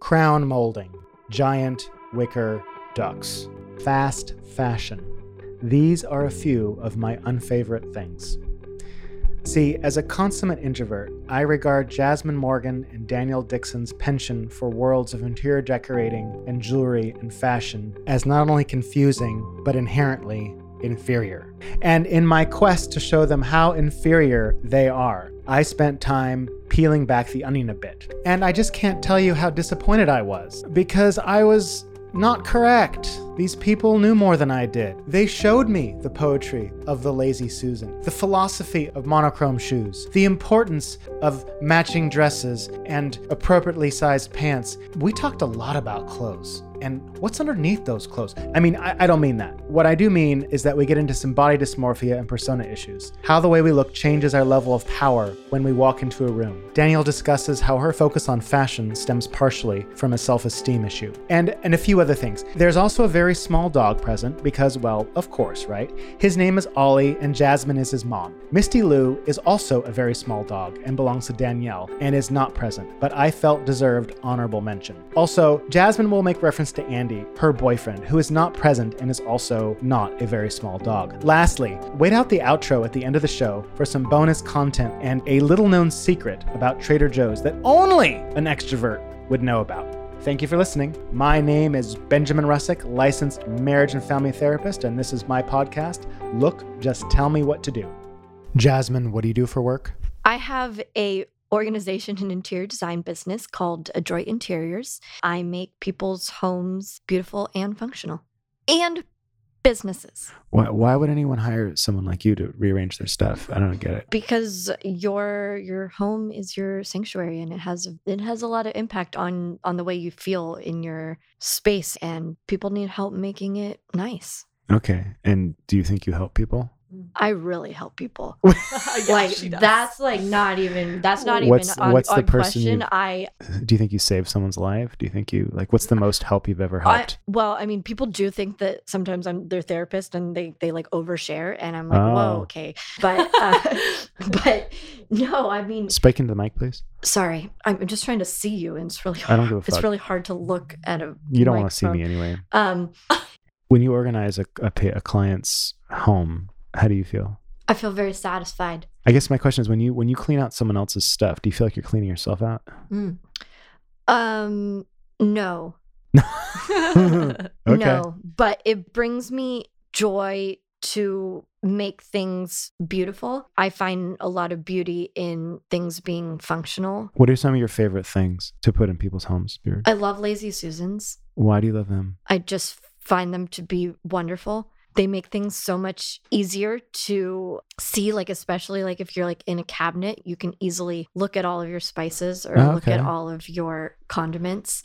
crown molding, giant wicker ducks, fast fashion. These are a few of my unfavorite things. See, as a consummate introvert, I regard Jasmine Morgan and Danielle Dixon's penchant for worlds of interior decorating and jewelry and fashion as not only confusing, but inherently inferior. And in my quest to show them how inferior they are, I spent time peeling back the onion a bit. And I just can't tell you how disappointed I was because I was not correct. These people knew more than I did. They showed me the poetry of the lazy Susan, the philosophy of monochrome shoes, the importance of matching dresses and appropriately sized pants. We talked a lot about clothes and what's underneath those clothes. I mean, I, I, don't mean that. What I do mean is that we get into some body dysmorphia and persona issues. How the way we look changes our level of power when we walk into a room. Danielle discusses how her focus on fashion stems partially from a self esteem issue, and, and a few other things. There's also a very small dog present because, well, of course, right? His name is Ollie, and Jasmine is his mom. Misty Lou is also a very small dog and belongs to Danielle and is not present, but I felt deserved honorable mention. Also, Jasmine will make reference to Andy, her boyfriend, who is not present and is also not a very small dog. Lastly, wait out the outro at the end of the show for some bonus content and a little known secret about Trader Joe's that only an extrovert would know about. Thank you for listening. My name is Benjamin Russick, licensed marriage and family therapist, and this is my podcast. Look, just tell me what to do. Jasmine, what do you do for work? I have a organization and interior design business called Adroit Interiors. I make people's homes beautiful and functional and businesses. Why, why would anyone hire someone like you to rearrange their stuff? I don't get it. Because your your home is your sanctuary and it has it has a lot of impact on on the way you feel in your space and people need help making it nice. Okay. And do you think you help people? I really help people. yeah, like that's like not even that's not what's, even on, what's the person question. I do you think you saved someone's life? Do you think you like what's the most help you've ever helped? I, well, I mean, people do think that sometimes I'm their therapist and they they like overshare, and I'm like, oh. whoa, okay, but uh, but no, I mean, speak into the mic, please. Sorry, I'm just trying to see you, and it's really hard. I don't give a fuck. It's really hard to look at a. You don't want to see me anyway. Um. when you organize a, a, a client's home how do you feel? I feel very satisfied. I guess my question is when you when you clean out someone else's stuff, do you feel like you're cleaning yourself out? Mm. Um no. okay. No, but it brings me joy to make things beautiful. I find a lot of beauty in things being functional. What are some of your favorite things to put in people's homes? I love Lazy Susans. Why do you love them? I just find them to be wonderful they make things so much easier to see like especially like if you're like in a cabinet you can easily look at all of your spices or okay. look at all of your condiments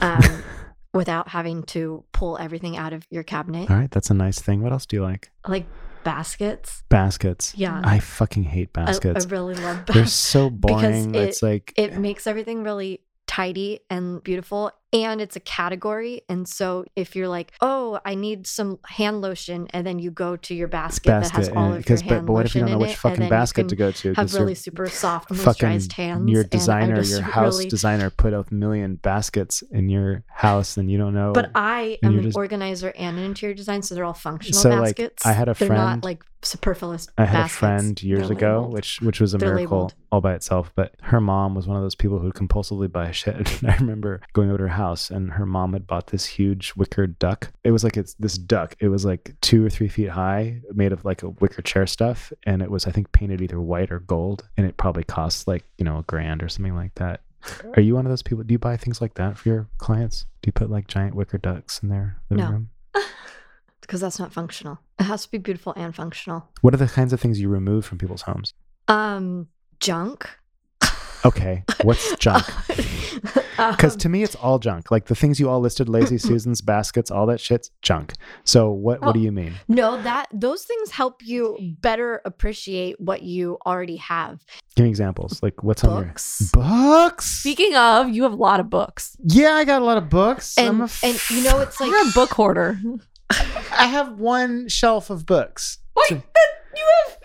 um, without having to pull everything out of your cabinet. All right that's a nice thing. What else do you like? Like baskets. Baskets. Yeah. I fucking hate baskets i, I really love baskets they're so boring it, it's like it makes everything really tidy and beautiful and it's a category and so if you're like oh i need some hand lotion and then you go to your basket, basket that has all of your hand but, but what if you don't know which fucking basket to go to have really super soft moisturized hands your designer your house really... designer put a million baskets in your house and you don't know but i am an just... organizer and an interior design so they're all functional so, baskets like, i had a friend they're not like superfluous i had baskets. a friend years ago which which was a they're miracle labeled. all by itself but her mom was one of those people who compulsively buy shit i remember going over to her house and her mom had bought this huge wicker duck. It was like it's this duck. It was like two or three feet high, made of like a wicker chair stuff, and it was I think painted either white or gold, and it probably cost like you know a grand or something like that. Are you one of those people? Do you buy things like that for your clients? Do you put like giant wicker ducks in their living no. room? because that's not functional. It has to be beautiful and functional. What are the kinds of things you remove from people's homes? Um, junk. Okay, what's junk? Because um, to me, it's all junk. Like the things you all listed, lazy Susans, baskets, all that shit's junk. So what? what do oh, you mean? No, that those things help you better appreciate what you already have. Give me examples. Like what's books. on your books? Speaking of, you have a lot of books. Yeah, I got a lot of books. And, f- and you know, it's like you're a book hoarder. I have one shelf of books. Wait,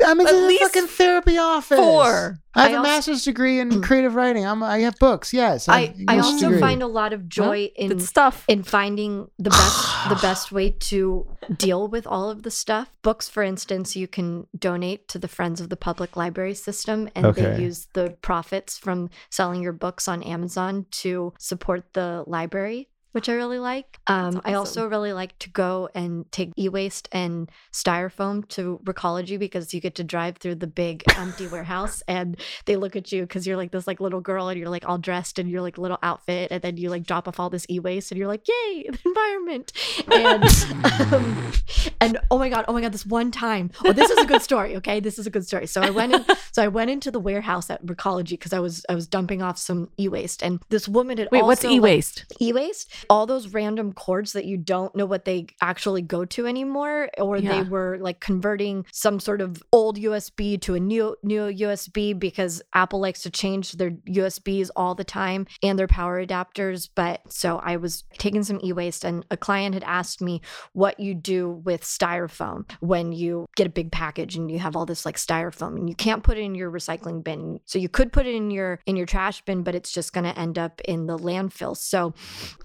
I'm in at a least fucking therapy office. four. I have I a also- master's degree in creative writing. I'm, I have books. Yes. I, have I also degree. find a lot of joy in stuff. in finding the best the best way to deal with all of the stuff. Books, for instance, you can donate to the Friends of the Public Library System, and Okay. they use the profits from selling your books on Amazon to support the library. Which I really like. Um, I also really like to go and take e-waste and styrofoam to Recology because you get to drive through the big empty warehouse and they look at you because you're like this like little girl and you're like all dressed in your like little outfit and then you like drop off all this e-waste and you're like yay the environment! And um, and oh my god oh my god this one time oh this is a good story okay? This is a good story. So I went in so I went into the warehouse at Recology because I was I was dumping off some e-waste and this woman had Wait, what's also, like, e-waste? e-waste all those random cords that you don't know what they actually go to anymore or they were like converting some sort of old usb to a new new usb because apple likes to change their usbs all the time and their power adapters. But so i was taking some e-waste and a client had asked me what you do with styrofoam when you get a big package and you have all this like styrofoam and you can't put it in your recycling bin. So you could put it in your in your trash bin but it's just going to end up in the landfill. So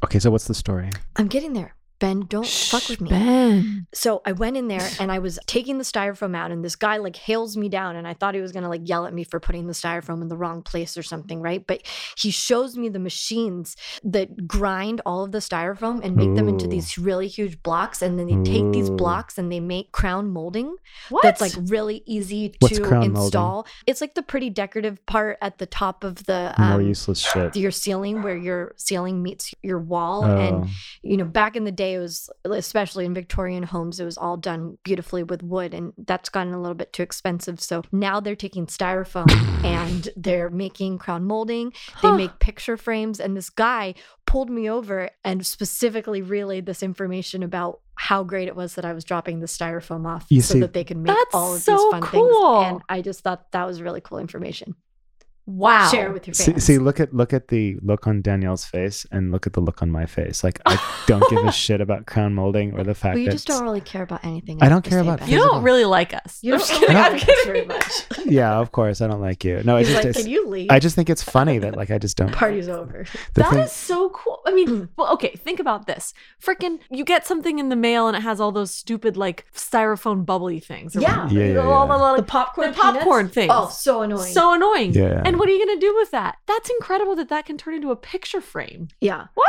Okay, so what's the story? I'm getting there. Ben, don't fuck with me. Ben. So I went in there and I was taking the styrofoam out, and this guy like hails me down, and I thought he was gonna like yell at me for putting the styrofoam in the wrong place or something, right? But he shows me the machines that grind all of the styrofoam and make them into these really huge blocks, and then they take these blocks and they make crown molding What? that's like really easy What's to crown molding? install. It's like the pretty decorative part at the top of the More um, useless shit. your ceiling where your ceiling meets your wall and Oh. you know back in the day it was especially in victorian homes it was all done beautifully with wood and that's gotten a little bit too expensive so now they're taking styrofoam and they're making crown molding they Huh. make picture frames and this guy pulled me over and specifically relayed this information about how great it was that I was dropping the styrofoam off You so see- that they could make all of so these fun cool. things. And I just thought that was really cool information. Wow. Share it with your See, fans. see, look at look at the look on Danielle's face, and look at the look on my face. Like I don't give a shit about crown molding or the fact Well, you that just don't really care about anything. I don't care about Ben. You don't really like us. You I'm don't just really kidding. I'm like us kidding. very much. yeah, of course, I don't like you. No, I just, like, it's- can you leave? I just think it's funny that like I just don't. Party's over. The That thing, is so cool. I mean, mm. well, okay, think about this. Freaking, you get something in the mail and it has all those stupid like styrofoam bubbly things. or Yeah. Yeah, yeah, All the, yeah. like, The popcorn, the popcorn peanuts? Oh, things. Oh, so annoying. So annoying. Yeah. And what are you gonna do with that? That's incredible that that can turn into a picture frame. yeah. What?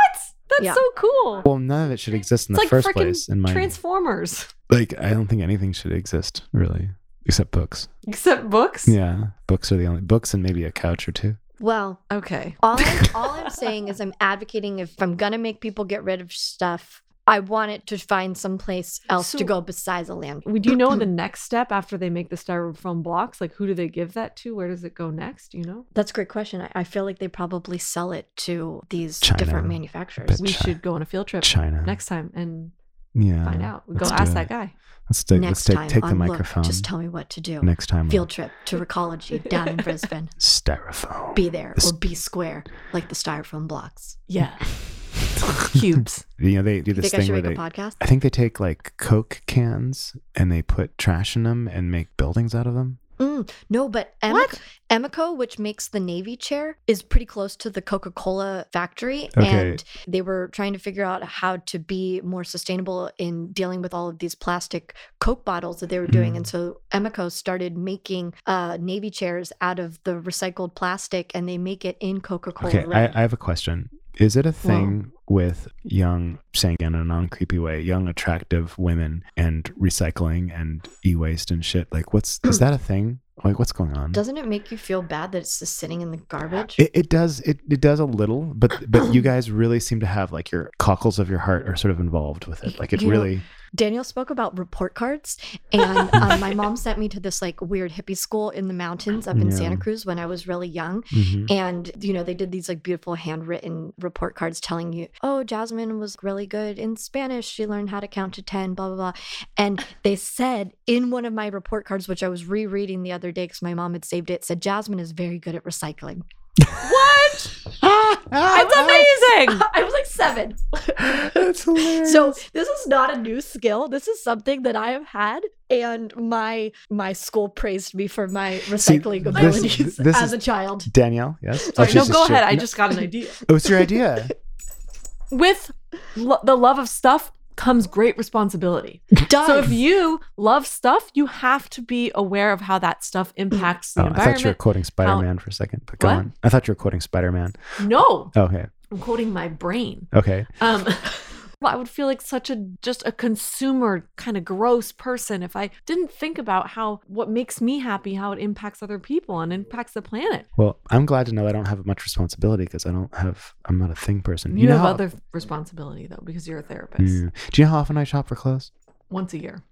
That's Yeah. so cool. well, none of it should exist in it's the like first place. In my Transformers, like, I don't think anything should exist really, except books. except books. Yeah, books are the only books, and maybe a couch or two. Well, Okay. all I'm, all I'm saying is I'm advocating if I'm gonna make people get rid of stuff, I want it to find someplace else So- to go besides a land. Would you know the next step after they make the styrofoam blocks? Like, who do they give that to? Where does it go next? Do You know, That's a great question. I, I feel like they probably sell it to these China. different manufacturers. we Chi- should go on a field trip China. next time and yeah. find out. Go let's ask do that guy. Let's take Next let's time take take the on Look, microphone. just tell me what to do. next time. Field on trip to Recology down in Brisbane. styrofoam. Be there This- or be square like the styrofoam blocks. Yeah. Cubes. You know they do this think thing should where make they. a podcast? I think they take like Coke cans and they put trash in them and make buildings out of them. Mm, no, but Emeco, Emeco, which makes the Navy chair, is pretty close to the Coca Cola factory. Okay. And they were trying to figure out how to be more sustainable in dealing with all of these plastic Coke bottles that they were doing. Mm. And so Emeco started making uh, Navy chairs out of the recycled plastic and they make it in Coca Cola. Okay, I, I have a question. Is it a thing with young, saying in a non creepy way, young attractive women and recycling and e waste and shit? Like, what's is that a thing? Like, what's going on? Doesn't it make you feel bad that it's just sitting in the garbage? It, it does it, it does a little, but but you guys really seem to have like your cockles of your heart are sort of involved with it. Like it You know, really Danielle spoke about report cards, and um, my mom sent me to this like weird hippie school in the mountains up in Yeah. Santa Cruz when I was really young. mhm. And, you know, they did these like beautiful handwritten report cards telling you, oh, Jasmine was really good in Spanish. She learned how to count to 10, blah, blah, blah. And they said in one of my report cards, which I was rereading the other day because my mom had saved it, said Jasmine is very good at recycling. What? It's amazing. I was like seven. That's hilarious. So this is not a new skill. This is something that I have had and my my school praised me for my recycling this- abilities this as is- a child. Danielle, yes. Sorry, Oh, no, go ahead. shit- I just got an idea. Oh, What's your idea? With lo- the love of stuff comes great responsibility. So if you love stuff, you have to be aware of how that stuff impacts the Oh, I thought you were quoting Spider Man for a second, but go What? on. I thought you were quoting Spider Man. No, Okay. I'm quoting my brain. Okay. Um, I would feel like such a just a consumer kind of gross person if I didn't think about how what makes me happy, how it impacts other people and impacts the planet. Well, I'm glad to know I don't have much responsibility because I don't have, I'm not a thing person. You, know have how- other responsibility though because you're a therapist. Yeah. Do you know how often I shop for clothes? Once a year,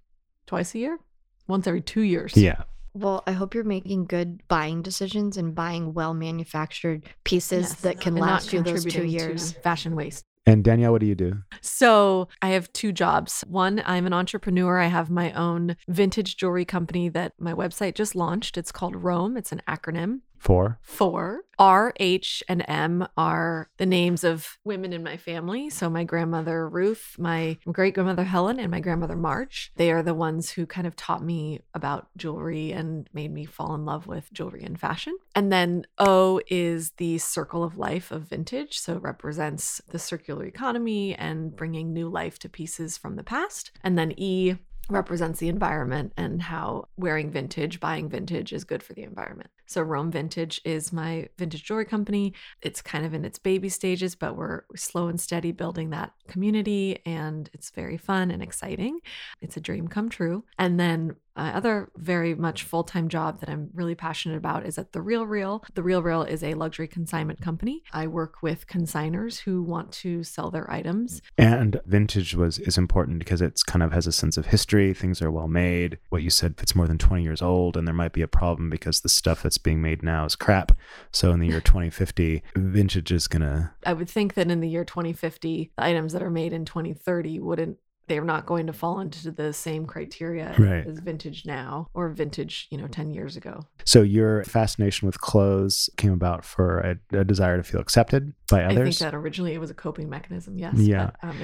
twice a year, once every two years. Yeah. Well, I hope you're making good buying decisions and buying well manufactured pieces Yes, that can last you those two years. Fashion waste. And Danielle, what do you do? So I have two jobs. One, I'm an entrepreneur. I have my own vintage jewelry company that my website just launched. It's called Rome. It's an acronym. For? Four. R, H, and M are the names of women in my family. So my grandmother Ruth, my great grandmother Helen, and my grandmother March. They are the ones who kind of taught me about jewelry and made me fall in love with jewelry and fashion. And then O is the circle of life of vintage. So it represents the circular economy and bringing new life to pieces from the past. And then E represents the environment and how wearing vintage, buying vintage is good for the environment. So Rome Vintage is my vintage jewelry company. It's kind of in its baby stages, but we're slow and steady building that community and it's very fun and exciting. It's a dream come true. And then my other very much full-time job that I'm really passionate about is at The Real Real. The Real Real is a luxury consignment company. I work with consigners who want to sell their items And vintage was is important because it's kind of has a sense of history. Things are well made. What you said, if it's more than 20 years old, and there might be a problem because the stuff that's being made now is crap. So in the year 2050, vintage is gonna. I would think that in the year 2050, the items that are made in 2030 wouldn't they're not going to fall into the same criteria Right. as vintage now or vintage, you know, 10 years ago. So your fascination with clothes came about for a, a desire to feel accepted by others? I think that originally it was a coping mechanism, yes. Yeah. But, um,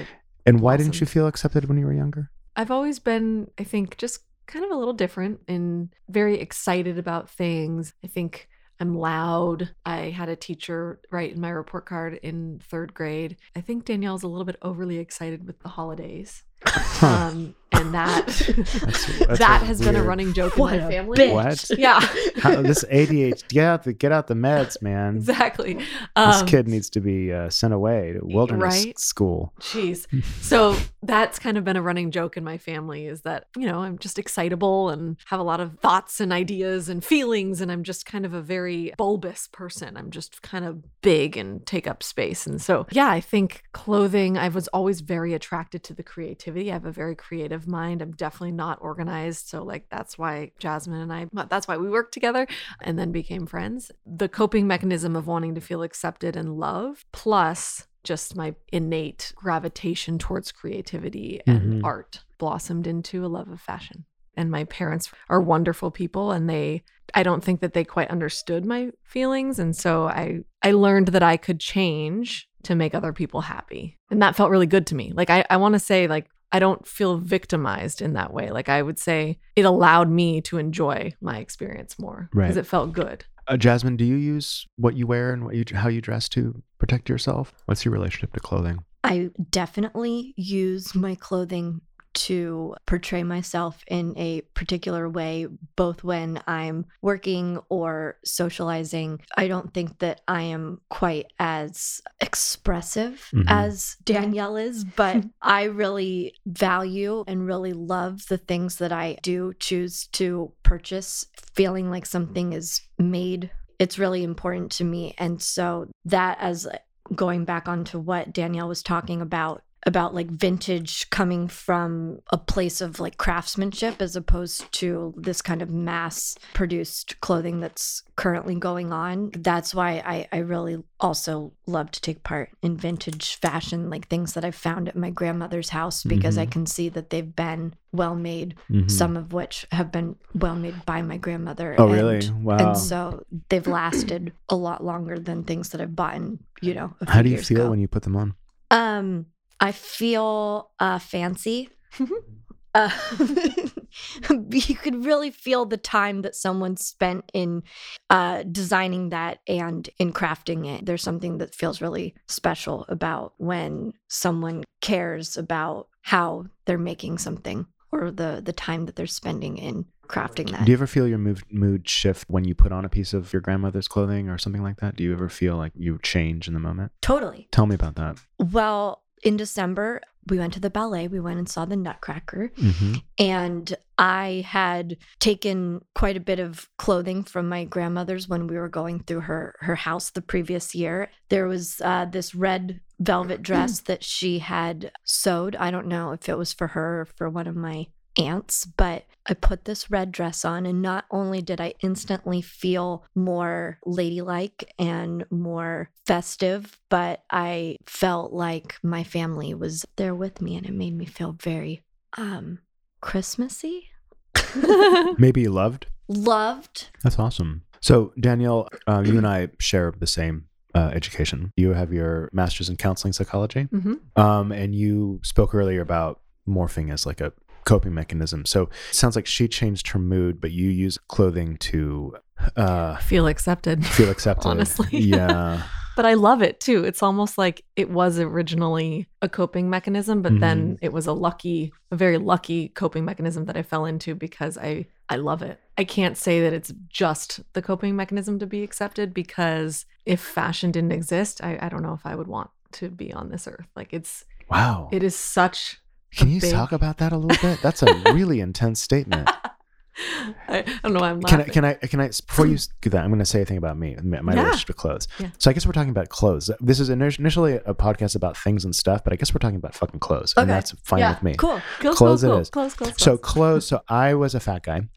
and why didn't you feel accepted when you were younger? I've always been, I think, just kind of a little different and very excited about things. I think I'm loud. I had a teacher write in my report card in third grade. I think Danielle's a little bit overly excited with the holidays. Um, and that that's that a has been a running joke What in my a family. bitch. What? Yeah, How, this ADHD, get out the get out the meds, man. exactly. This Um, kid needs to be uh, sent away to wilderness right? school. Jeez. So that's kind of been a running joke in my family is that, you know, I'm just excitable and have a lot of thoughts and ideas and feelings. And I'm just kind of a very bulbous person. I'm just kind of big and take up space. And so, yeah, I think clothing, I was always very attracted to the creativity. I have a very creative mind. I'm definitely not organized. So, like, that's why Jasmine and I, that's why we worked together and then became friends. The coping mechanism of wanting to feel accepted and loved, plus just my innate gravitation towards creativity and Mhm. art blossomed into a love of fashion. And my parents are wonderful people and they I don't think that they quite understood my feelings and so I I learned that I could change to make other people happy. And that felt really good to me. Like I I want to say like I don't feel victimized in that way. Like I would say it allowed me to enjoy my experience more Right. because it felt good. Uh, Jasmine, do you use what you wear and what you how you dress to protect yourself? What's your relationship to clothing? I definitely use my clothing to portray myself in a particular way, both when I'm working or socializing. I don't think that I am quite as expressive Mhm. as Danielle is, but I really value and really love the things that I do choose to purchase, feeling like something is made. It's really important to me. And so that as going back onto what Danielle was talking about about like vintage coming from a place of like craftsmanship as opposed to this kind of mass produced clothing that's currently going on. That's why I, I really also love to take part in vintage fashion, like things that I found at my grandmother's house because I Mhm. can see that they've been well made, Mhm. some of which have been well made by my grandmother. Oh, and- really? Wow. And so they've lasted a lot longer than things that I've bought in, you know, a how do you feel ago. when you put them on? Um, I feel uh fancy. uh, you could really feel the time that someone spent in uh, designing that and in crafting it. There's something that feels really special about when someone cares about how they're making something or the the time that they're spending in crafting that. Do you ever feel your mood mood shift when you put on a piece of your grandmother's clothing or something like that? Do you ever feel like you change in the moment? Totally. Tell me about that. Well, in December, we went to the ballet. We went and saw the Nutcracker. Mm-hmm. And I had taken quite a bit of clothing from my grandmother's when we were going through her her house the previous year. There was uh, this red velvet dress that she had sewed. I don't know if it was for her or for one of my aunts, but I put this red dress on, and not only did I instantly feel more ladylike and more festive, but I felt like my family was there with me, and it made me feel very um Christmassy. Maybe loved. Loved. That's awesome. So Danielle, uh, you and I share the same uh, education. You have your master's in counseling psychology, hmm um, and you spoke earlier about morphing as like a coping mechanism. So it sounds like she changed her mood, but you use clothing to uh, Feel accepted. feel accepted. Honestly. yeah. But I love it too. It's almost like it was originally a coping mechanism, but then it was a lucky, a very lucky coping mechanism that I fell into because I I love it. I can't say that it's just the coping mechanism to be accepted because if fashion didn't exist, I, I don't know if I would want to be on this earth. Like it's Wow. it is such Can you big- talk about that a little bit? That's a really intense statement. I, I don't know why I'm Can I, can I, can I, before you do that, I'm going to say a thing about me, my Yeah. relationship to clothes. Yeah. So I guess we're talking about clothes. This is initially a podcast about things and stuff, but I guess we're talking about fucking clothes. And that's fine Yeah. with me. Cool. Clothes close, is. close, close, So clothes. So I was a fat guy.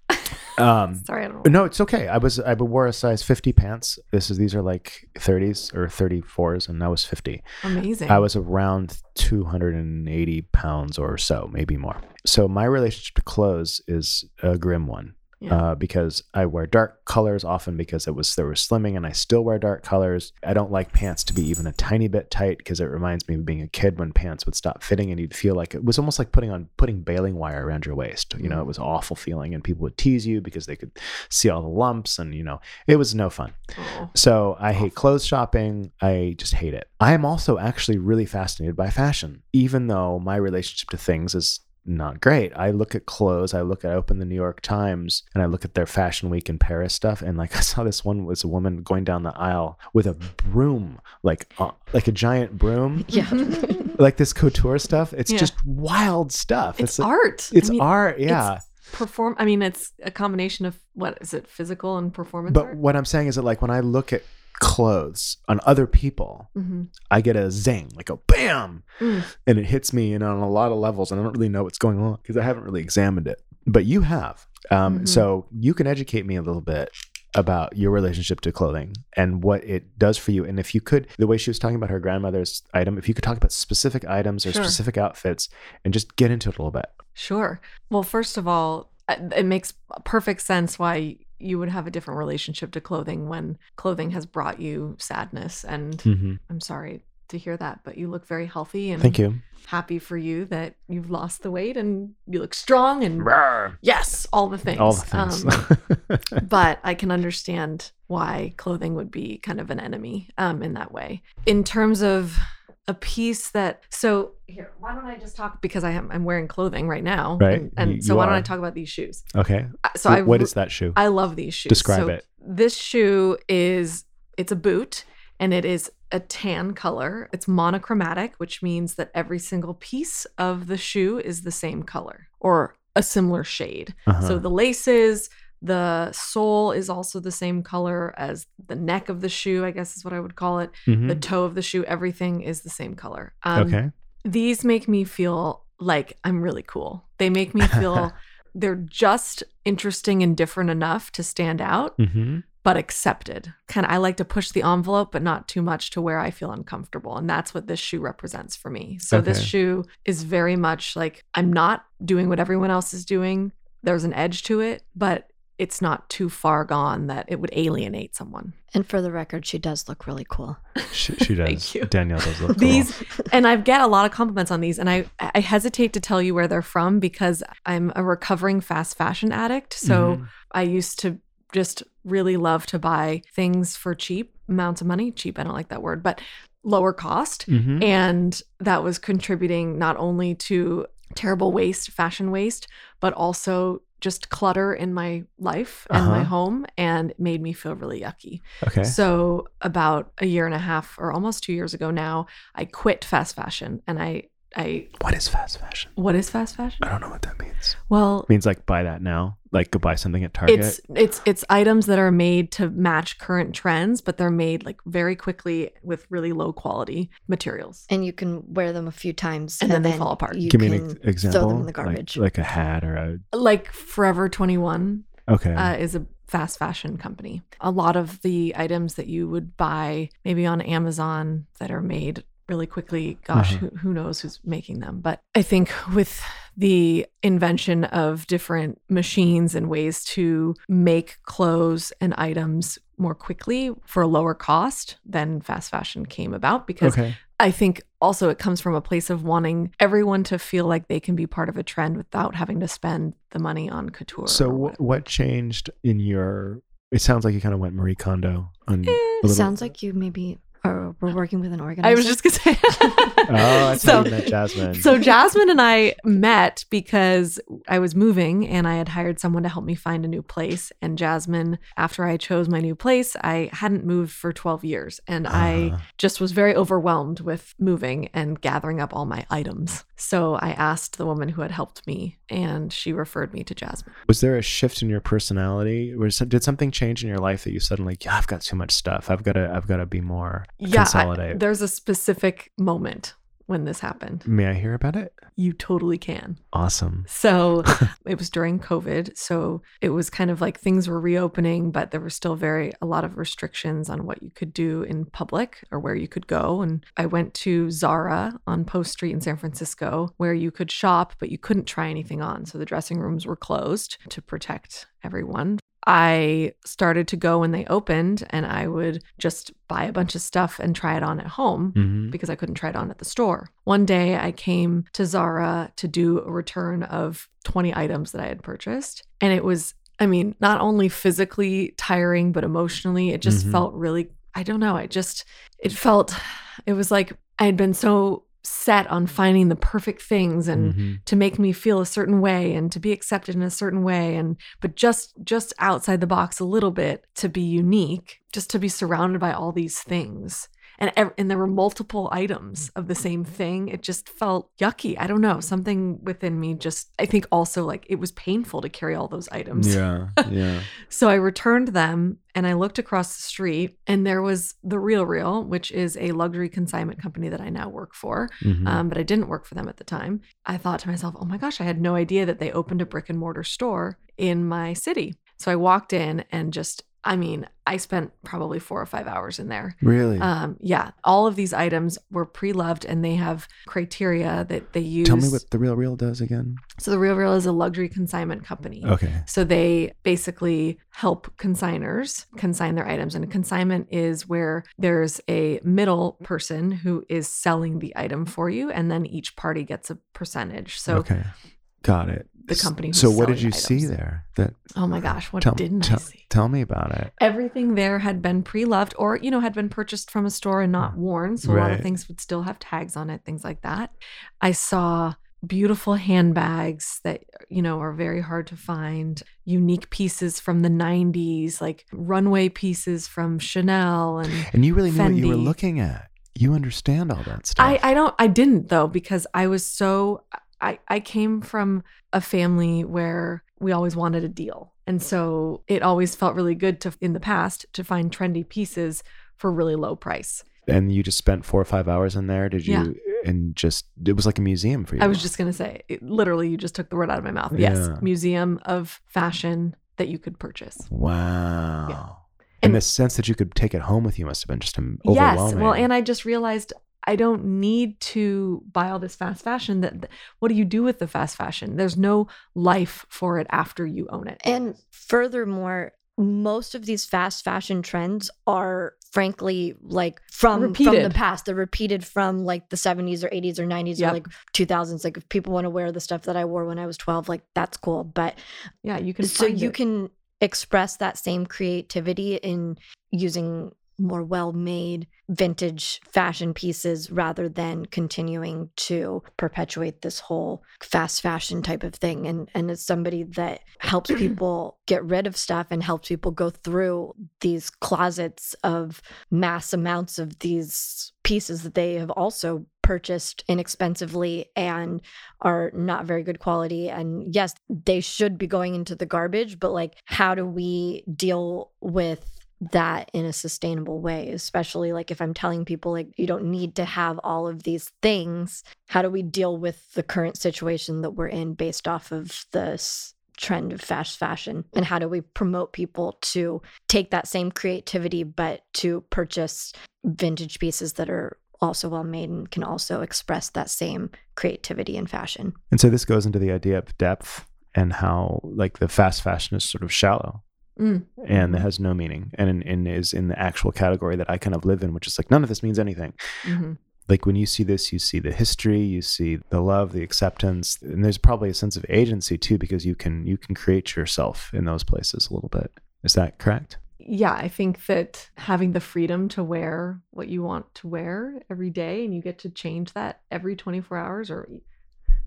Um, Sorry, I don't know. no, it's okay. I was I wore a size 50 pants. This is these are like 30s or 34s, and I was 50. Amazing. I was around 280 pounds or so, maybe more. So my relationship to clothes is a grim one. Yeah. Uh, because I wear dark colors often because it was there was slimming and I still wear dark colors. I don't like pants to be even a tiny bit tight because it reminds me of being a kid when pants would stop fitting and you'd feel like it was almost like putting on putting baling wire around your waist. You know, it was an awful feeling and people would tease you because they could see all the lumps and you know it was no fun. Oh. So I hate clothes shopping. I just hate it. I am also actually really fascinated by fashion, even though my relationship to things is not great. I look at clothes. I look at I open the New York Times and I look at their Fashion Week in Paris stuff. And like I saw this one was a woman going down the aisle with a broom, like uh, like a giant broom, Yeah. like this couture stuff. It's Yeah. just wild stuff. it's like- art. It's I mean, art. Yeah. it's perform. I mean, it's a combination of what is it, physical and performance But art? what I'm saying is that like when I look at clothes on other people, hmm I get a zing, like a bam, Mm. and it hits me and on a lot of levels, and I don't really know what's going on because I haven't really examined it. But you have, um, Mhm. so you can educate me a little bit about your relationship to clothing and what it does for you. And if you could, the way she was talking about her grandmother's item, if you could talk about specific items or Sure. specific outfits and just get into it a little bit. Sure. Well, first of all, it makes perfect sense why you would have a different relationship to clothing when clothing has brought you sadness. And Mm-hmm. I'm sorry to hear that, but you look very healthy and Thank you. happy for you that you've lost the weight and you look strong and yes, all the things. All the things. Um, but I can understand why clothing would be kind of an enemy um, in that way. In terms of a piece that, so here, why don't I just talk because I am I'm wearing clothing right now, Right, And, and you- so you why don't. I talk about these shoes? okay. Uh, So I Wh- what is that shoe? I love these shoes. Describe So it. This shoe is it's a boot and it is a tan color. It's monochromatic, which means that every single piece of the shoe is the same color or a similar shade. Uh-huh. So the laces, the sole is also the same color as the neck of the shoe, I guess is what I would call it. Mhm. The toe of the shoe, everything is the same color. Um, okay. these make me feel like I'm really cool. They make me feel they're just interesting and different enough to stand out, Mm-hmm. but accepted. Kind of, I like to push the envelope, but not too much to where I feel uncomfortable. And that's what this shoe represents for me. So this shoe is very much like I'm not doing what everyone else is doing. There's an edge to it, but it's not too far gone that it would alienate someone. And for the record, she does look really cool. She, she does. Thank you. Danielle does look cool. These and I get a lot of compliments on these and I I hesitate to tell you where they're from because I'm a recovering fast fashion addict. So Mhm. I used to just really love to buy things for cheap amounts of money. Cheap, I don't like that word, but lower cost. Mhm. And that was contributing not only to terrible waste, fashion waste, but also just clutter in my life and my Uh-huh. home and made me feel really yucky. Okay. So about a year and a half or almost 2 years ago now, I quit fast fashion and I I What is fast fashion? what is fast fashion? I don't know what that means. Well, means like buy that now. Like go buy something at Target. it's it's it's items that are made to match current trends, but they're made like very quickly with really low quality materials. And you can wear them a few times And then they fall apart. You Give me an ex- example. Throw them in the Like- garbage. Like, a hat or a. Like Forever 21 Okay. uh, is a fast fashion company. A lot of the items that you would buy maybe on Amazon that are made really quickly, gosh, Uh-huh. who, who knows who's making them. But I think with the invention of different machines and ways to make clothes and items more quickly for a lower cost, then fast fashion came about because okay. I think also it comes from a place of wanting everyone to feel like they can be part of a trend without having to spend the money on couture. So what, what changed in your? It sounds like you kind of went Marie Kondo on. Eh, a little- Sounds like you maybe are we're working with an organizer. I was just gonna say. Oh, that's how so, met Jasmine. so Jasmine and I met because I was moving and I had hired someone to help me find a new place. And Jasmine, after I chose my new place, I hadn't moved for 12 years. And I Uh, just was very overwhelmed with moving and gathering up all my items. So I asked the woman who had helped me, and she referred me to Jasmine. was there a shift in your personality? Was did something change in your life that you suddenly? Yeah, I've got too much stuff. I've got to. I've got to be more. Yeah, I- there's a specific moment when this happened. May I hear about it? You totally can. Awesome. So it was during COVID. So it was kind of like things were reopening, but there were still very, a lot of restrictions on what you could do in public or where you could go. And I went to Zara on Post Street in San Francisco where you could shop, but you couldn't try anything on. So the dressing rooms were closed to protect everyone. I started to go when they opened and I would just buy a bunch of stuff and try it on at home hmm because I couldn't try it on at the store. One day I came to Zara to do a return of 20 items that I had purchased. And it was, I mean, not only physically tiring, but emotionally, it just Mhm. felt really, I don't know, I just, it felt, it was like I had been so set on finding the perfect things and Mhm. to make me feel a certain way and to be accepted in a certain way and but just just outside the box a little bit to be unique just to be surrounded by all these things and and there were multiple items of the same thing it just felt yucky i don't know something within me just i think also like it was painful to carry all those items Yeah. Yeah. so I returned them and I looked across the street and there was the Real Real, which is a luxury consignment company that I now work for. Mhm. Um, but I didn't work for them at the time. I thought to myself, oh my gosh, I had no idea that they opened a brick and mortar store in my city. So I walked in and just, I mean, I spent probably four or five hours in there. really? Um, yeah, all of these items were pre-loved and they have criteria that they use. Tell me what the real real does again. So the Real Real is a luxury consignment company. Okay. So they basically help consigners consign their items. And a consignment is where there's a middle person who is selling the item for you, and then each party gets a percentage. So, okay. Got it. the company So what did you see there? That oh my gosh, what tell, didn't tell, I see? Tell me about it. Everything there had been pre-loved or, you know, had been purchased from a store and not worn. So a lot of things would still have tags on it, things like that. I saw beautiful handbags that, you know, are very hard to find, unique pieces from the 90s, like runway pieces from Chanel and And you really knew what you were looking at. You understand all that stuff. I, I don't I didn't though because I was so I I came from a family where we always wanted a deal. And so it always felt really good to in the past to find trendy pieces for really low price. and you just spent four or five hours in there. Did you? Yeah. And just it was like a museum for you. I was just going to say it, literally you just took the word out of my mouth. Yes, museum of fashion that you could purchase. Wow. And- And the sense that you could take it home with you must have been just um, Yes. Well, and I just realized I don't need to buy all this fast fashion. That what do you do with the fast fashion? There's no life for it after you own it. And furthermore, most of these fast fashion trends are frankly like from Repeated. from the past they're repeated from like the 70s or 80s or 90s Yep. or like 2000s like if people want to wear the stuff that i wore when i was 12 like that's cool but Yeah, you can. so you it. can express that same creativity in using more well-made vintage fashion pieces rather than continuing to perpetuate this whole fast fashion type of thing. And and as somebody that helps people get rid of stuff and helps people go through these closets of mass amounts of these pieces that they have also purchased inexpensively and are not very good quality and yes they should be going into the garbage but like how do we deal with that in a sustainable way especially like if i'm telling people like you don't need to have all of these things. How do we deal with the current situation that we're in based off of this trend of fast fashion? And how do we promote people to take that same creativity but to purchase vintage pieces that are also well made and can also express that same creativity and fashion? And so this goes into the idea of depth and how like the fast fashion is sort of shallow Mm. and it has no meaning and, and is in the actual category that I kind of live in, which is like none of this means anything. Mhm. Like when you see this, you see the history, you see the love, the acceptance, and there's probably a sense of agency too because you can you can create yourself in those places a little bit. Is that correct? yeah, I think that having the freedom to wear what you want to wear every day and you get to change that every 24 hours or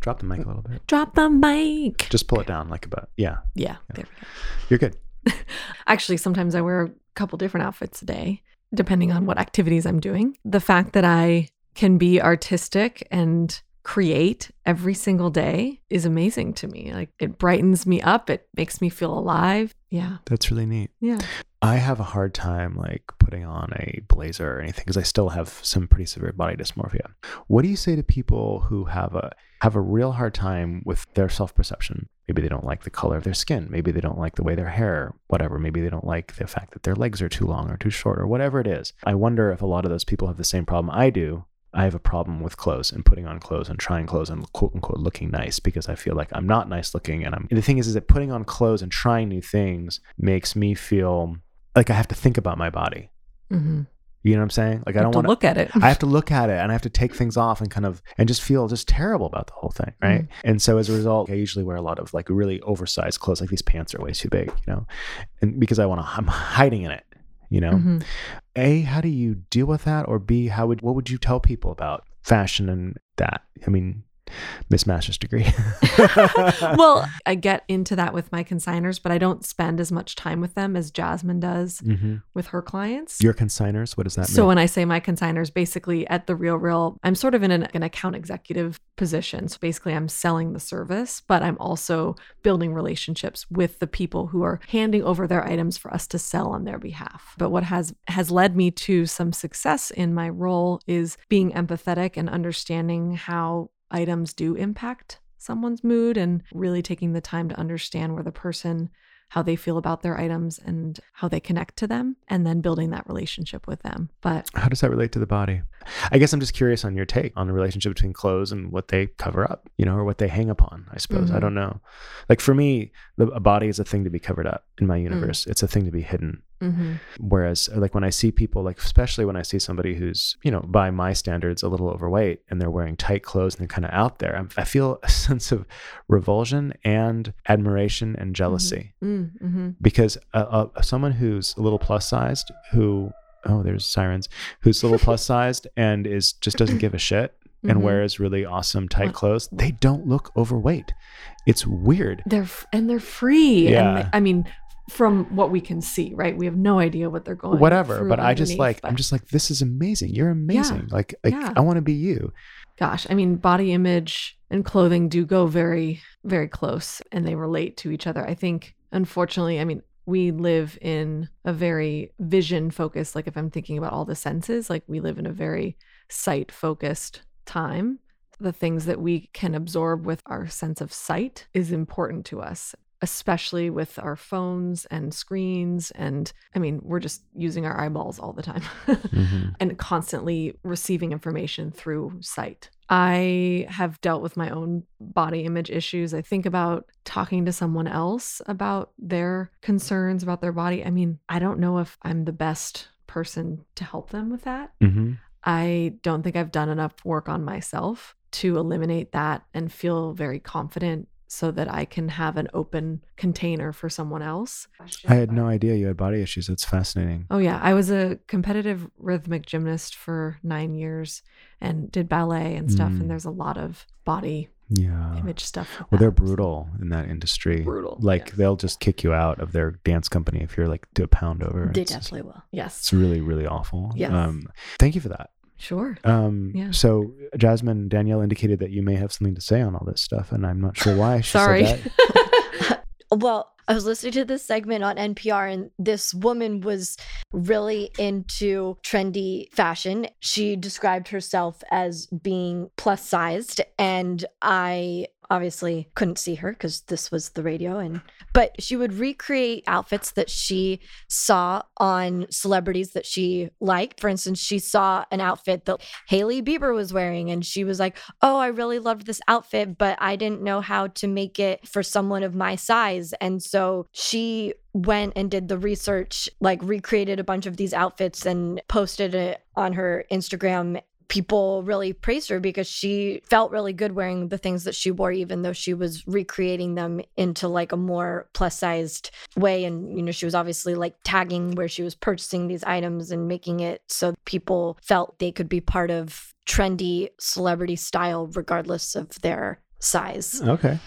Drop the mic a little bit. drop the mic. Just pull it down like about yeah. Yeah, there we go. You're good. Actually, sometimes I wear a couple different outfits a day, depending on what activities I'm doing. The fact that I can be artistic and create every single day is amazing to me. Like it brightens me up, it makes me feel alive. Yeah. That's really neat. Yeah. I have a hard time like putting on a blazer or anything because I still have some pretty severe body dysmorphia. What do you say to people who have a have a real hard time with their self-perception? Maybe they don't like the color of their skin, maybe they don't like the way their hair, whatever, maybe they don't like the fact that their legs are too long or too short or whatever it is. I wonder if a lot of those people have the same problem I do. I have a problem with clothes and putting on clothes and trying clothes and quote unquote looking nice because I feel like I'm not nice looking and I'm the thing is is that putting on clothes and trying new things makes me feel like I have to think about my body. Mm-hmm. You know what I'm saying? Like I don't want to look at it. I have to look at it and I have to take things off and kind of and just feel just terrible about the whole thing, right? And so as a result, I usually wear a lot of like really oversized clothes. Like these pants are way too big, you know, and because I want to, I'm hiding in it, you know. Mhm. A, how do you deal with that? Or B, how would what would you tell people about fashion and that? I mean, Miss Master's degree. well, I get into that with my consigners, but I don't spend as much time with them as Jasmine does hmm with her clients. Your consigners, what does that So mean? So when I say my consigners, basically at the Real Real, I'm sort of in an, an account executive position. So basically, I'm selling the service, but I'm also building relationships with the people who are handing over their items for us to sell on their behalf. But what has has led me to some success in my role is being empathetic and understanding how items do impact someone's mood and really taking the time to understand where the person how they feel about their items and how they connect to them and then building that relationship with them but How does that relate to the body? I guess I'm just curious on your take on the relationship between clothes and what they cover up, you know, or what they hang upon. I suppose I Mhm. don't know. Like for me, the, a body is a thing to be covered up in Mm. my universe. It's a thing to be hidden. Mm-hmm. Whereas, like when I see people, like especially when I see somebody who's, you know, by my standards, a little overweight, and they're wearing tight clothes and they're kind of out there, I'm, I feel a sense of revulsion and admiration and jealousy Mm-hmm. because uh, uh, someone who's a little plus sized, who oh, there's sirens, who's a little plus sized and is just doesn't give a shit and Mhm. wears really awesome tight clothes, they don't look overweight. It's weird. they're f- and they're free and Yeah. they- i mean from what we can see right we have no idea what they're going Whatever, but I just like but I'm just like this is amazing. You're amazing. Like, like Yeah. I want to be you. gosh i mean body image and clothing do go very very close and they relate to each other i think unfortunately i mean we live in a very vision focused like if i'm thinking about all the senses like we live in a very sight focused time the things that we can absorb with our sense of sight is important to us especially with our phones and screens. And I mean, we're just using our eyeballs all the time mm-hmm. and constantly receiving information through sight. I have dealt with my own body image issues. I think about talking to someone else about their concerns about their body. I mean, I don't know if I'm the best person to help them with that. Mm-hmm. I don't think I've done enough work on myself to eliminate that and feel very confident so that I can have an open container for someone else. I had no idea you had body issues. That's fascinating. Oh, yeah. I was a competitive rhythmic gymnast for nine years and did ballet and stuff. Mm. And there's a lot of body yeah. image stuff. Well, they're brutal in that industry. Brutal. Like yes. they'll just kick you out of their dance company if you're like to a pound over. They it's, definitely will. Yes. It's really, really awful. Yes. Um, thank you for that. Sure. Um, yeah. So Jasmine Danielle indicated that you may have something to say on all this stuff, and I'm not sure why. She Sorry. well, I was listening to this segment on NPR, and this woman was really into trendy fashion. She described herself as being plus sized, and I obviously couldn't see her because this was the radio and but she would recreate outfits that she saw on celebrities that she liked. For instance she saw an outfit that Hailey Bieber was wearing and she was like oh I really loved this outfit but I didn't know how to make it for someone of my size. And so she went and did the research like recreated a bunch of these outfits and posted it on her Instagram people really praised her because she felt really good wearing the things that she wore even though she was recreating them into like a more plus sized way. And you know she was obviously like tagging where she was purchasing these items and making it so people felt they could be part of trendy celebrity style regardless of their size. Okay.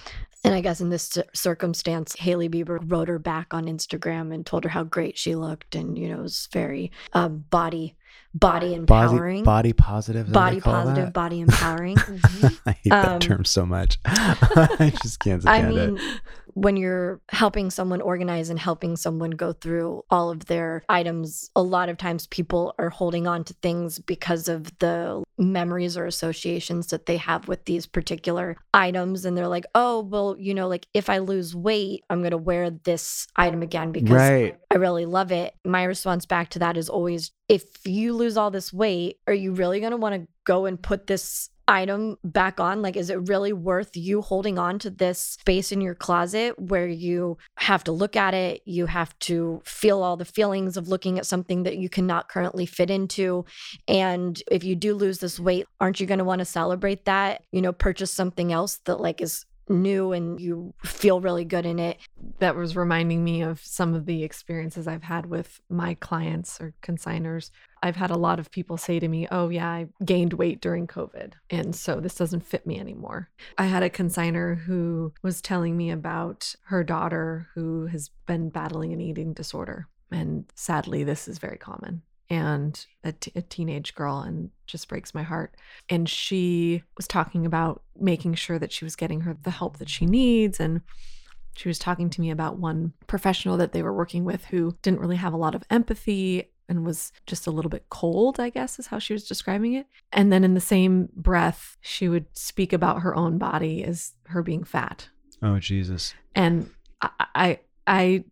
And I guess in this circumstance, Hailey Bieber wrote her back on Instagram and told her how great she looked, and you know, it was very um, body body empowering, body, body positive, body positive, that? body empowering. mm-hmm. I hate um, that term so much. I just can't stand I mean, it when you're helping someone organize and helping someone go through all of their items, a lot of times people are holding on to things because of the memories or associations that they have with these particular items. And they're like, oh, well, you know, like if I lose weight, I'm going to wear this item again because right. I really love it. My response back to that is always if you lose all this weight, are you really going to want to go and put this item back on? Like, is it really worth you holding on to this space in your closet where you have to look at it? You have to feel all the feelings of looking at something that you cannot currently fit into. And if you do lose this weight, aren't you going to want to celebrate that? You know, purchase something else that like is new and you feel really good in it. That was reminding me of some of the experiences I've had with my clients or consigners. I've had a lot of people say to me, Oh, yeah, I gained weight during COVID. And so this doesn't fit me anymore. I had a consigner who was telling me about her daughter who has been battling an eating disorder. And sadly, this is very common and a, t- a teenage girl and just breaks my heart and she was talking about making sure that she was getting her the help that she needs and she was talking to me about one professional that they were working with who didn't really have a lot of empathy and was just a little bit cold, I guess is how she was describing it. And then in the same breath, she would speak about her own body as her being fat. Oh Jesus. And I I I,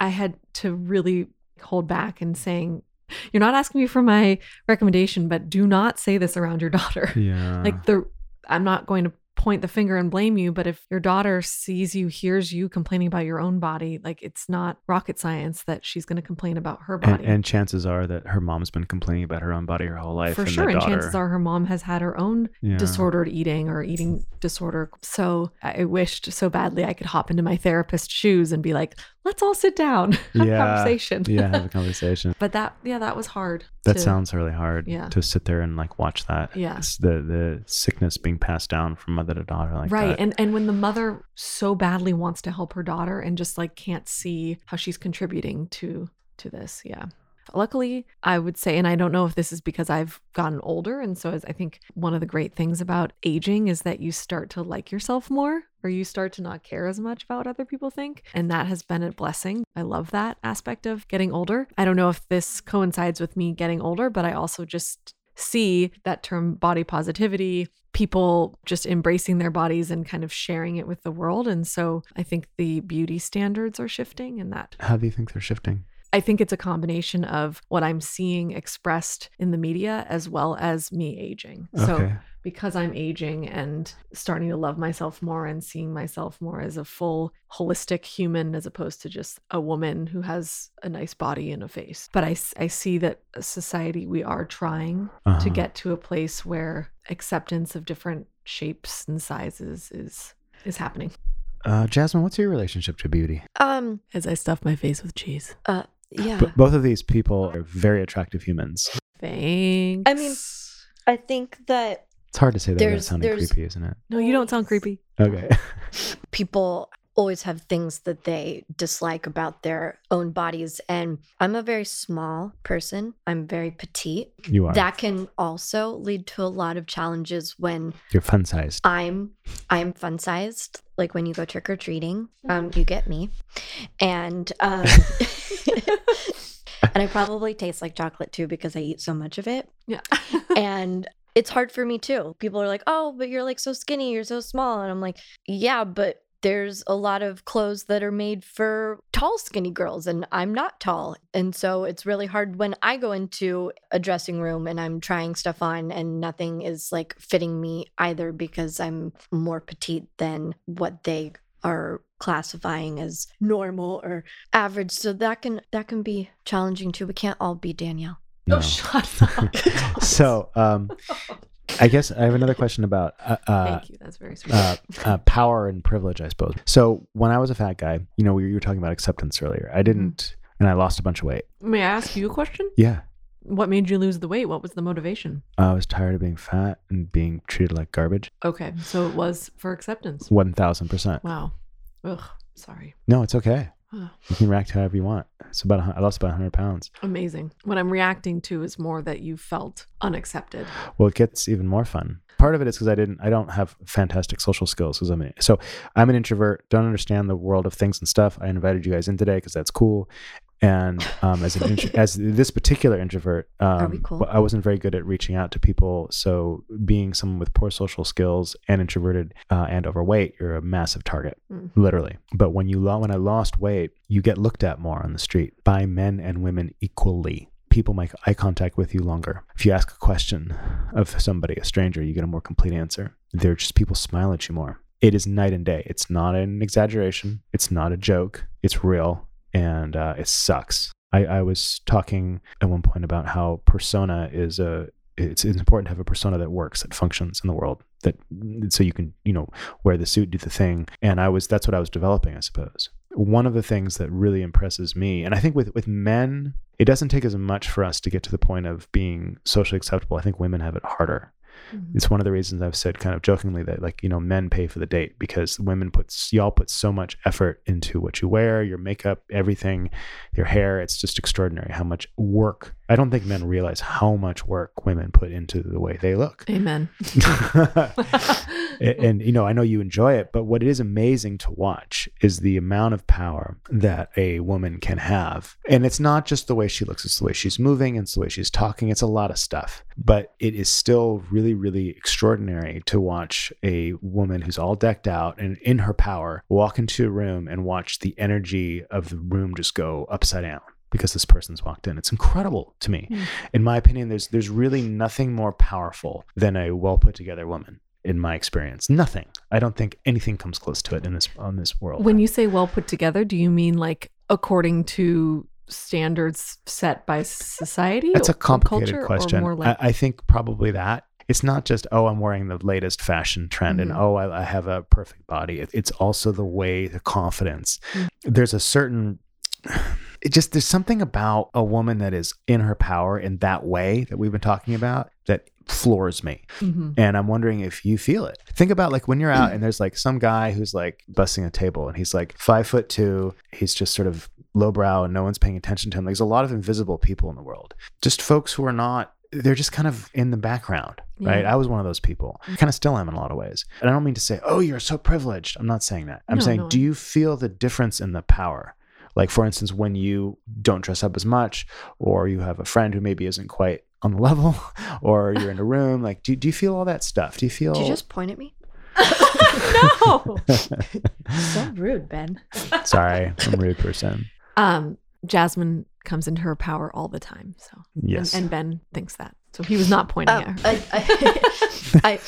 I had to really hold back and saying you're not asking me for my recommendation, but do not say this around your daughter. Yeah. Like the I'm not going to point the finger and blame you, but if your daughter sees you, hears you complaining about your own body, like it's not rocket science that she's going to complain about her body. And, and, chances are that her mom's been complaining about her own body her whole life. For and sure. And chances are her mom has had her own yeah. disordered eating or eating disorder. So I wished so badly I could hop into my therapist's shoes and be like, let's all sit down, have yeah. a conversation. yeah, have a conversation. but that, yeah, that was hard. That to, sounds really hard. Yeah. To sit there and like watch that. Yeah. It's the the sickness being passed down from mother to daughter like right. That. And and when the mother so badly wants to help her daughter and just like can't see how she's contributing to to this. Yeah. Luckily, I would say, and I don't know if this is because I've gotten older. And so as I think one of the great things about aging is that you start to like yourself more or you start to not care as much about what other people think. And that has been a blessing. I love that aspect of getting older. I don't know if this coincides with me getting older, but I also just see that term body positivity, people just embracing their bodies and kind of sharing it with the world. And so I think the beauty standards are shifting in that. How do you think they're shifting? I think it's a combination of what I'm seeing expressed in the media as well as me aging. Okay. So because I'm aging and starting to love myself more and seeing myself more as a full holistic human as opposed to just a woman who has a nice body and a face. But I, I see that as society, we are trying to Uh-huh. get to a place where acceptance of different shapes and sizes is is happening. Uh, Jasmine, what's your relationship to beauty? Um, As I stuff my face with cheese. uh, yeah. B- both of these people are very attractive humans. Thanks. I mean, I think that It's hard to say that without There's- sounding creepy, isn't it? no, you don't sound creepy. Okay. people always have things that they dislike about their own bodies. And I'm a very small person, I'm very petite. You are. That can also lead to a lot of challenges when You're fun sized. I'm I'm fun sized. Like when you go trick or treating, um, you get me, and um, and I probably taste like chocolate too because I eat so much of it. Yeah. And it's hard for me too. People are like, "Oh, but you're like so skinny, you're so small," and I'm like, "Yeah, but." There's a lot of clothes that are made for tall, skinny girls, and I'm not tall. And so it's really hard when I go into a dressing room and I'm trying stuff on and nothing is like fitting me either because I'm more petite than what they are classifying as normal or average. So that can that can be challenging too. We can't all be Danielle. No. Oh, shut up. so, um, I guess I have another question about uh, uh, Thank you. That's very sweet. uh, uh, power and privilege, I suppose. So, when I was a fat guy, you know, we you were talking about acceptance earlier. I didn't, and I lost a bunch of weight. May I ask you a question? Yeah. What made you lose the weight? What was the motivation? I was tired of being fat and being treated like garbage. Okay, so it was for acceptance. 1000%. Wow. Ugh. Sorry. No, it's okay. You can react however you want. It's about, a I lost about 100 pounds. Amazing. What I'm reacting to is more that you felt unaccepted. Well, it gets even more fun. Part of it is because I didn't, I don't have fantastic social skills. Because I'm an, so I'm an introvert. Don't understand the world of things and stuff. I invited you guys in today because that's cool. And um, as an intro, as this particular introvert, um, cool? I wasn't very good at reaching out to people. So being someone with poor social skills and introverted uh, and overweight, you're a massive target, Mm. literally. But when you lo- when I lost weight, you get looked at more on the street by men and women equally. People make eye contact with you longer. If you ask a question of somebody, a stranger, you get a more complete answer. They're just people smile at you more. It is night and day. It's not an exaggeration. It's not a joke. It's real, and uh, it sucks. I, I was talking at one point about how persona is a. It's, it's important to have a persona that works, that functions in the world, that so you can you know wear the suit, do the thing. And I was that's what I was developing, I suppose. One of the things that really impresses me, and I think with with men, it doesn't take as much for us to get to the point of being socially acceptable. I think women have it harder. Mhm. It's one of the reasons I've said kind of jokingly that like, you know, men pay for the date because women put y'all put so much effort into what you wear, your makeup, everything, your hair. It's just extraordinary how much work. I don't think men realize how much work women put into the way they look. Amen. and, and, you know i know you enjoy it but what is amazing to watch is the amount of power that a woman can have and it's not just the way she looks it's the way she's moving it's the way she's talking it's a lot of stuff but it is still really really extraordinary to watch a woman who's all decked out and in her power walk into a room and watch the energy of the room just go upside down because this person's walked in. It's incredible to me. Mm. In my opinion, there's there's really nothing more powerful than a well put together woman. In my experience, nothing. I don't think anything comes close to it in this on this world. When you say well put together, do you mean like according to standards set by society? That's a or complicated culture, question. more like- I, I think probably that. It's not just, oh, I'm wearing the latest fashion trend and Mhm. oh, I, I have a perfect body. It- It's also the way, the confidence. Mm. There's a certain, it just, there's something about a woman that is in her power in that way that we've been talking about floors me. Mhm. And I'm wondering if you feel it. Think about like when you're out and there's like some guy who's like busting a table and he's like five foot two. He's just sort of lowbrow and no one's paying attention to him. There's a lot of invisible people in the world. Just folks who are not, they're just kind of in the background, right? Yeah. I was one of those people. I kind of still am in a lot of ways. And I don't mean to say, oh, you're so privileged. I'm not saying that. I'm No, saying, no, do you feel the difference in the power? Like, for instance, when you don't dress up as much, or you have a friend who maybe isn't quite on the level or you're in a room? Like, do, do you feel all that stuff? Do you feel. Did you just point at me? no. so rude, Ben. Sorry, I'm a rude person. Um, Jasmine comes into her power all the time. So Yes. and, and Ben thinks that. So he was not pointing Um, at her. I, I, I,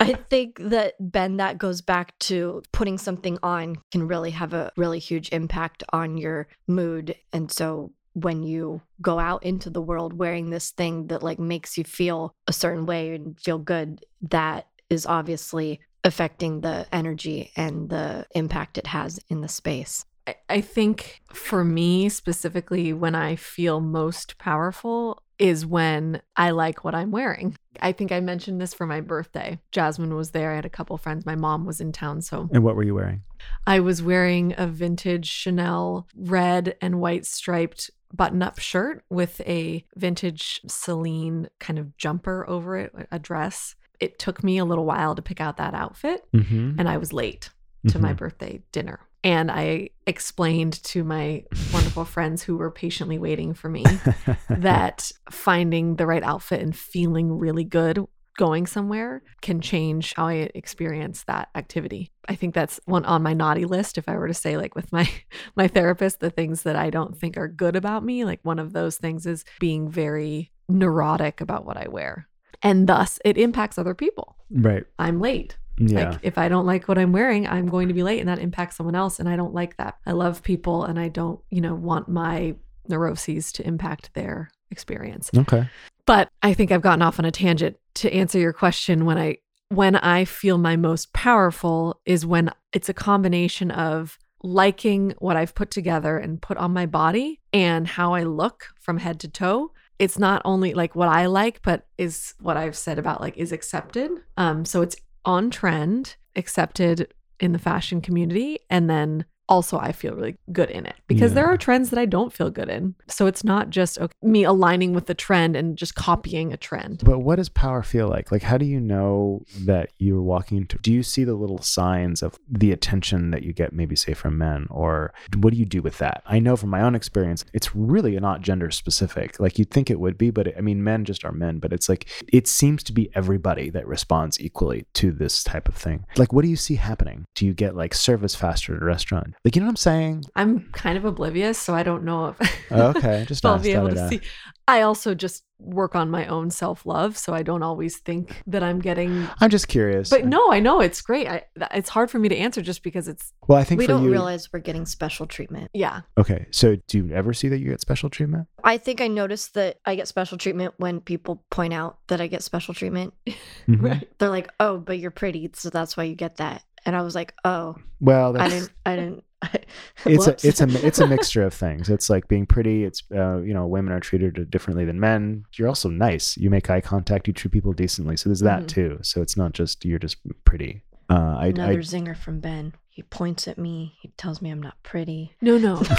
I think that Ben, that goes back to putting something on can really have a really huge impact on your mood. And so when you go out into the world wearing this thing that like makes you feel a certain way and feel good, that is obviously affecting the energy and the impact it has in the space. I- think for me specifically, when I feel most powerful is when I like what I'm wearing. I think I mentioned this for my birthday. Jasmine was there. I had a couple friends. My mom was in town. So and what were you wearing? I was wearing a vintage Chanel red and white striped button up shirt with a vintage Celine kind of jumper over it, a dress. It took me a little while to pick out that outfit, Mm-hmm. and I was late to my birthday dinner. And I explained to my wonderful friends who were patiently waiting for me that finding the right outfit and feeling really good going somewhere can change how I experience that activity. I think that's one on my naughty list if I were to say like with my my therapist the things that I don't think are good about me, like one of those things is being very neurotic about what I wear. And thus it impacts other people. right. I'm late. Yeah. Like if I don't like what I'm wearing, I'm going to be late and that impacts someone else and I don't like that. I love people and I don't, you know, want my neuroses to impact their experience. okay. But I think I've gotten off on a tangent to answer your question when I when I feel my most powerful is when it's a combination of liking what I've put together and put on my body and how I look from head to toe. It's not only like what I like, but is what I've said about like is accepted. Um, so it's on trend, accepted in the fashion community, and then also I feel really good in it because there are trends that I don't feel good in. So it's not just okay, me aligning with the trend and just copying a trend. But what does power feel like? Like, how do you know that you're walking into? Do you see the little signs of the attention that you get, maybe say from men, or what do you do with that? I know from my own experience, it's really not gender specific. Like you'd think it would be, but I mean, men just are men. But it's like it seems to be everybody that responds equally to this type of thing. Like, what do you see happening? Do you get like service faster at a restaurant? Like, you know what I'm saying? I'm kind of oblivious, so I don't know if Oh, okay, just I'll asked, be able to see. I also just work on my own self love, so I don't always think that I'm getting. I'm just curious. But no, I know it's great. I, it's hard for me to answer just because it's Well, I think We for don't you. realize we're getting special treatment. yeah. Okay, so do you ever see that you get special treatment? I think I noticed that I get special treatment when people point out that I get special treatment. Mhm. Right. They're like, "Oh, but you're pretty, so that's why you get that." And I was like, "Oh, Well, I didn't, I didn't." it's a it's a it's a mixture of things. It's like being pretty. It's uh, you know women are treated differently than men. You're also nice. You make eye contact. You treat people decently. So there's that Mhm. too. So it's not just you're just pretty. Uh, I, Another I zinger from Ben. He points at me. He tells me I'm not pretty. No, no.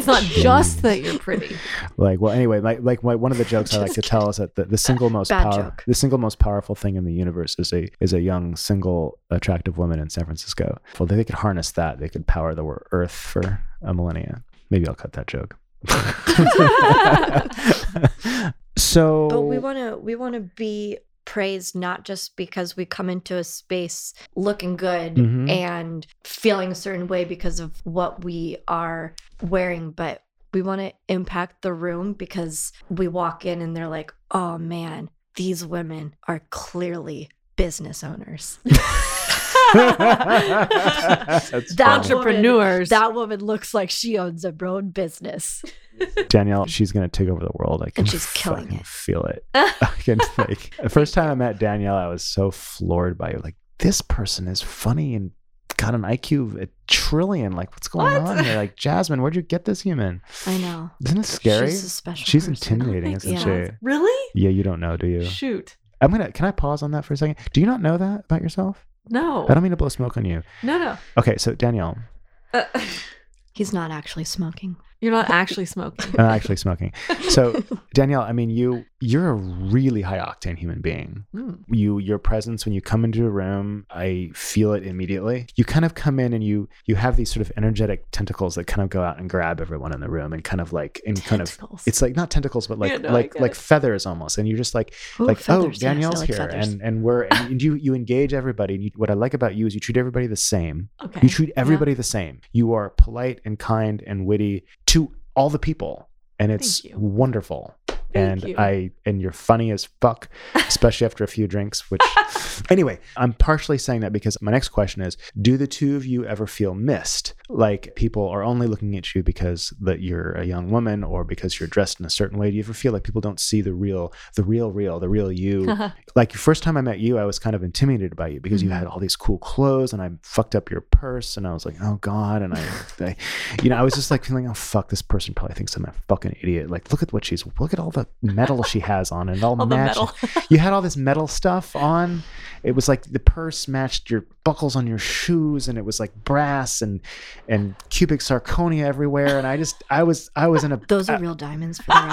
It's not just that you're pretty. like well anyway like like my, one of the jokes I like to tell is that the, the single most Bad power joke. the single most powerful thing in the universe is a is a young single attractive woman in San Francisco. Well, they could harness that. They could power the wor- Earth for a millennia. Maybe I'll cut that joke. so, But we want to we want to be praised not just because we come into a space looking good Mhm. and feeling a certain way because of what we are wearing, but we want to impact the room because we walk in and they're like, "Oh man, these women are clearly business owners." That's That funny. Entrepreneurs. That woman looks like she owns her own business. Danielle, she's gonna take over the world. I can she's killing it. feel it. I can like the first time I met Danielle, I was so floored by it. Like this person is funny and got an IQ of a trillion. Like what's going What? on here? Like Jasmine, where'd you get this human? I know. Isn't it scary? She's a special She's person. intimidating, isn't Yeah. she? Really? Yeah, you don't know, do you? Shoot. I'm gonna. Can I pause on that for a second? Do you not know that about yourself? No. I don't mean to blow smoke on you. No, no. Okay, so Danielle, Uh, He's not actually smoking. You're not actually smoking. I'm not actually smoking. So Danielle, I mean, you you're a really high octane human being. Mm. You your presence when you come into a room, I feel it immediately. You kind of come in and you you have these sort of energetic tentacles that kind of go out and grab everyone in the room and kind of like and kind of it's like not tentacles but like Yeah, no, like like it. feathers almost and you're just like Ooh, like feathers, oh yes, Danielle's like here feathers. and and we're and you you engage everybody and you, what I like about you is you treat everybody the same okay. you treat Yeah. everybody the same. You are polite and kind and witty to all the people, and it's Thank and you. I and you're funny as fuck, especially after a few drinks. Which, anyway, I'm partially saying that because my next question is: Do the two of you ever feel missed? Like people are only looking at you because that you're a young woman or because you're dressed in a certain way. Do you ever feel like people don't see the real, the real, real, the real you? like the first time I met you, I was kind of intimidated by you because you Mhm. had all these cool clothes and I fucked up your purse and I was like, oh God. And I, I, you know, I was just like feeling, oh fuck, this person probably thinks I'm a fucking idiot. Like, look at what she's, look at all the metal she has on and all, All the metal. you had all this metal stuff on. It was like the purse matched your buckles on your shoes and it was like brass and, and cubic zirconia everywhere. And I just, I was, I was in a, Those are real diamonds for the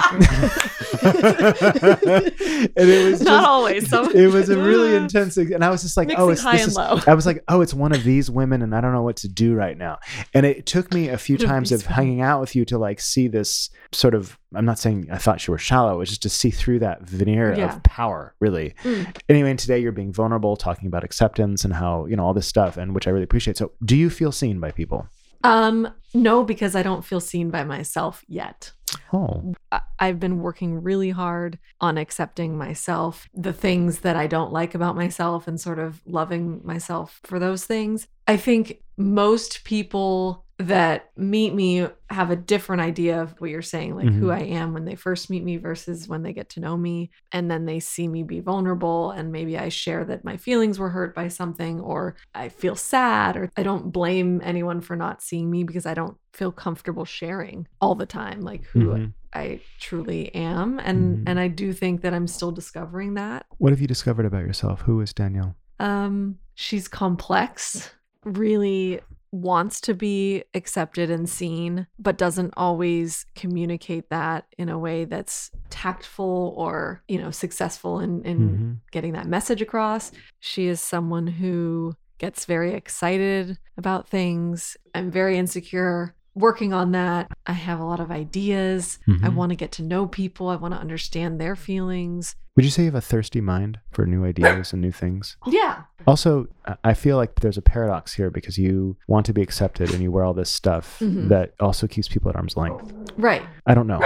record. and it was just, Not always. Some, it was a really intense and i was just like oh it's high this and is, low. i was like oh it's one of these women and i don't know what to do right now and it took me a few times of hanging out with you to like see this sort of i'm not saying i thought you were shallow it was just to see through that veneer Yeah. of power really Mm. anyway and today you're being vulnerable talking about acceptance and how you know all this stuff and which i really appreciate so do you feel seen by people Um, no, because I don't feel seen by myself yet. oh I've been working really hard on accepting myself, the things that I don't like about myself, and sort of loving myself for those things. I think most people that meet me have a different idea of what you're saying, like who Mhm. I am when they first meet me versus when they get to know me. And then they see me be vulnerable, and maybe I share that my feelings were hurt by something, or I feel sad, or I don't blame anyone for not seeing me because I don't feel comfortable sharing all the time, like who Mhm. I truly am and Mhm. and I do think that I'm still discovering that. what have you discovered about yourself who is danielle Um she's complex, really wants to be accepted and seen but doesn't always communicate that in a way that's tactful or, you know, successful in in Mhm. getting that message across. She is someone who gets very excited about things. I'm very insecure. Working on that, I have a lot of ideas. I Mhm. want to get to know people. I want to understand their feelings. would you say you have a thirsty mind for new ideas and new things Yeah. Also, I- I feel like there's a paradox here because you want to be accepted and you wear all this stuff Mhm. that also keeps people at arm's length. Right. I don't know.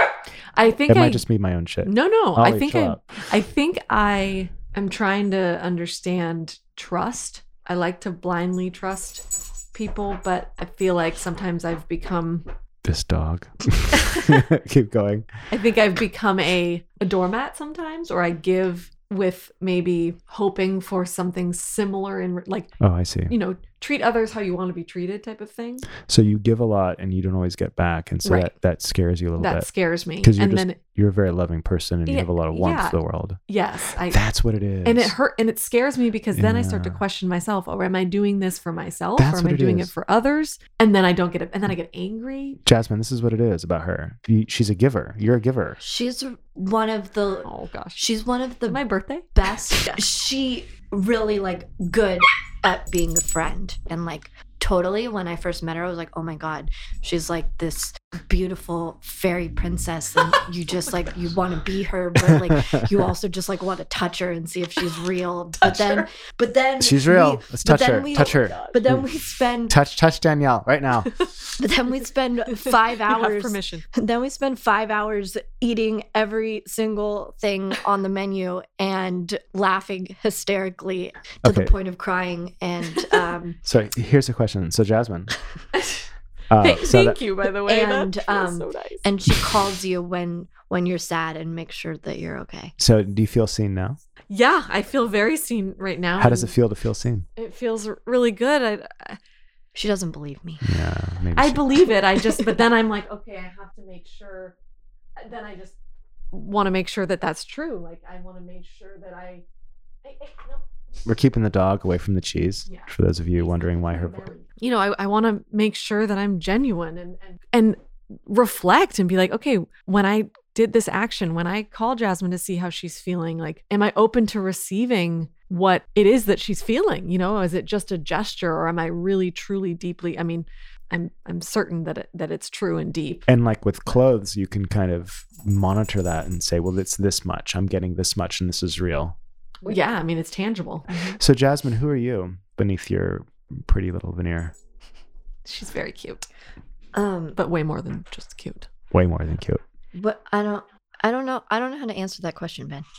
I think It I might just be my own shit. No, no. Ollie, I think I. I think I am trying to understand trust. I like to blindly trust people, but I feel like sometimes I've become This dog. Keep going. I think I've become a, a doormat sometimes, or I give with maybe hoping for something similar in like Oh, I see. you know treat others how you want to be treated type of thing. So you give a lot and you don't always get back, and so Right. that that scares you a little That bit That scares me. because you're And just then you're a very loving person and you have a lot of warmth yeah. to the world. yes, I That's what it is. and it hurt and it scares me because then I start to question myself. Or am I doing this for myself? That's or am what I it doing is. it for others? And then I don't get it. And then I get angry. Jasmine, this is what it is about her. She's a giver. You're a giver. She's one of the. Oh gosh. She's one of the My birthday? best. She really like good at being a friend. And like totally when I first met her I was like oh my god she's like this beautiful fairy princess and you just like you want to be her but like you also just like want to touch her and see if she's real but then her. but then She's we- real. Let's touch her. we- touch her. but then we spend Touch touch Danielle right now. but then we spend five hours permission. then we spend five hours eating every single thing on the menu and laughing hysterically to Okay. the point of crying. And um, So here's a question. So Jasmine, uh, Thank, so thank that- you, by the way. And, that um, so nice. and she calls you when when you're sad and makes sure that you're okay. so do you feel seen now? yeah, I feel very seen right now. How does it feel to feel seen? It feels really good. I, I She doesn't believe me. Yeah, maybe. I she- believe it. I just, but then I'm like, okay, I have to make sure. Then I just want to make sure that that's true. Like I want to make sure that I. I, I no. We're keeping the dog away from the cheese. Yeah. For those of you wondering why her. You know, I, I want to make sure that I'm genuine and, and and reflect and be like, okay, when I did this action, when I call Jasmine to see how she's feeling, like, am I open to receiving what it is that she's feeling? You know, is it just a gesture or am I really, truly, deeply? I mean, I'm I'm certain that it, that it's true and deep. And like with clothes, you can kind of monitor that and say, well, it's this much. I'm getting this much, and this is real. Yeah, I mean, it's tangible. So, Jasmine, who are you beneath your pretty little veneer? She's very cute, Um, but way more than just cute. Way more than cute. but I don't. I don't know. I don't know how to answer that question, Ben.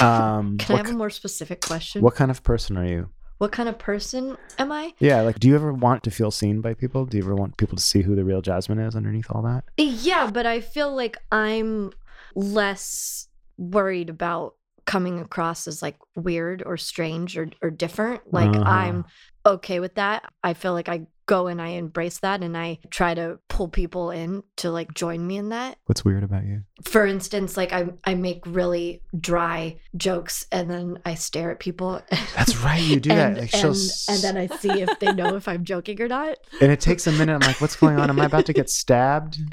Um, Can I what, have a more specific question? what kind of person are you? What kind of person am I? Yeah, like, do you ever want to feel seen by people? Do you ever want people to see who the real Jasmine is underneath all that? Yeah, but I feel like I'm less worried about coming across as like weird or strange or, or different. Like Uh-huh. I'm okay with that. I feel like I go and I embrace that and I try to pull people in to like join me in that. What's weird about you? For instance, like I I make really dry jokes and then I stare at people. That's right, you do and, that. Like, and, s- and then I see if they know if I'm joking or not. and it takes a minute. I'm like, what's going on? Am I about to get stabbed?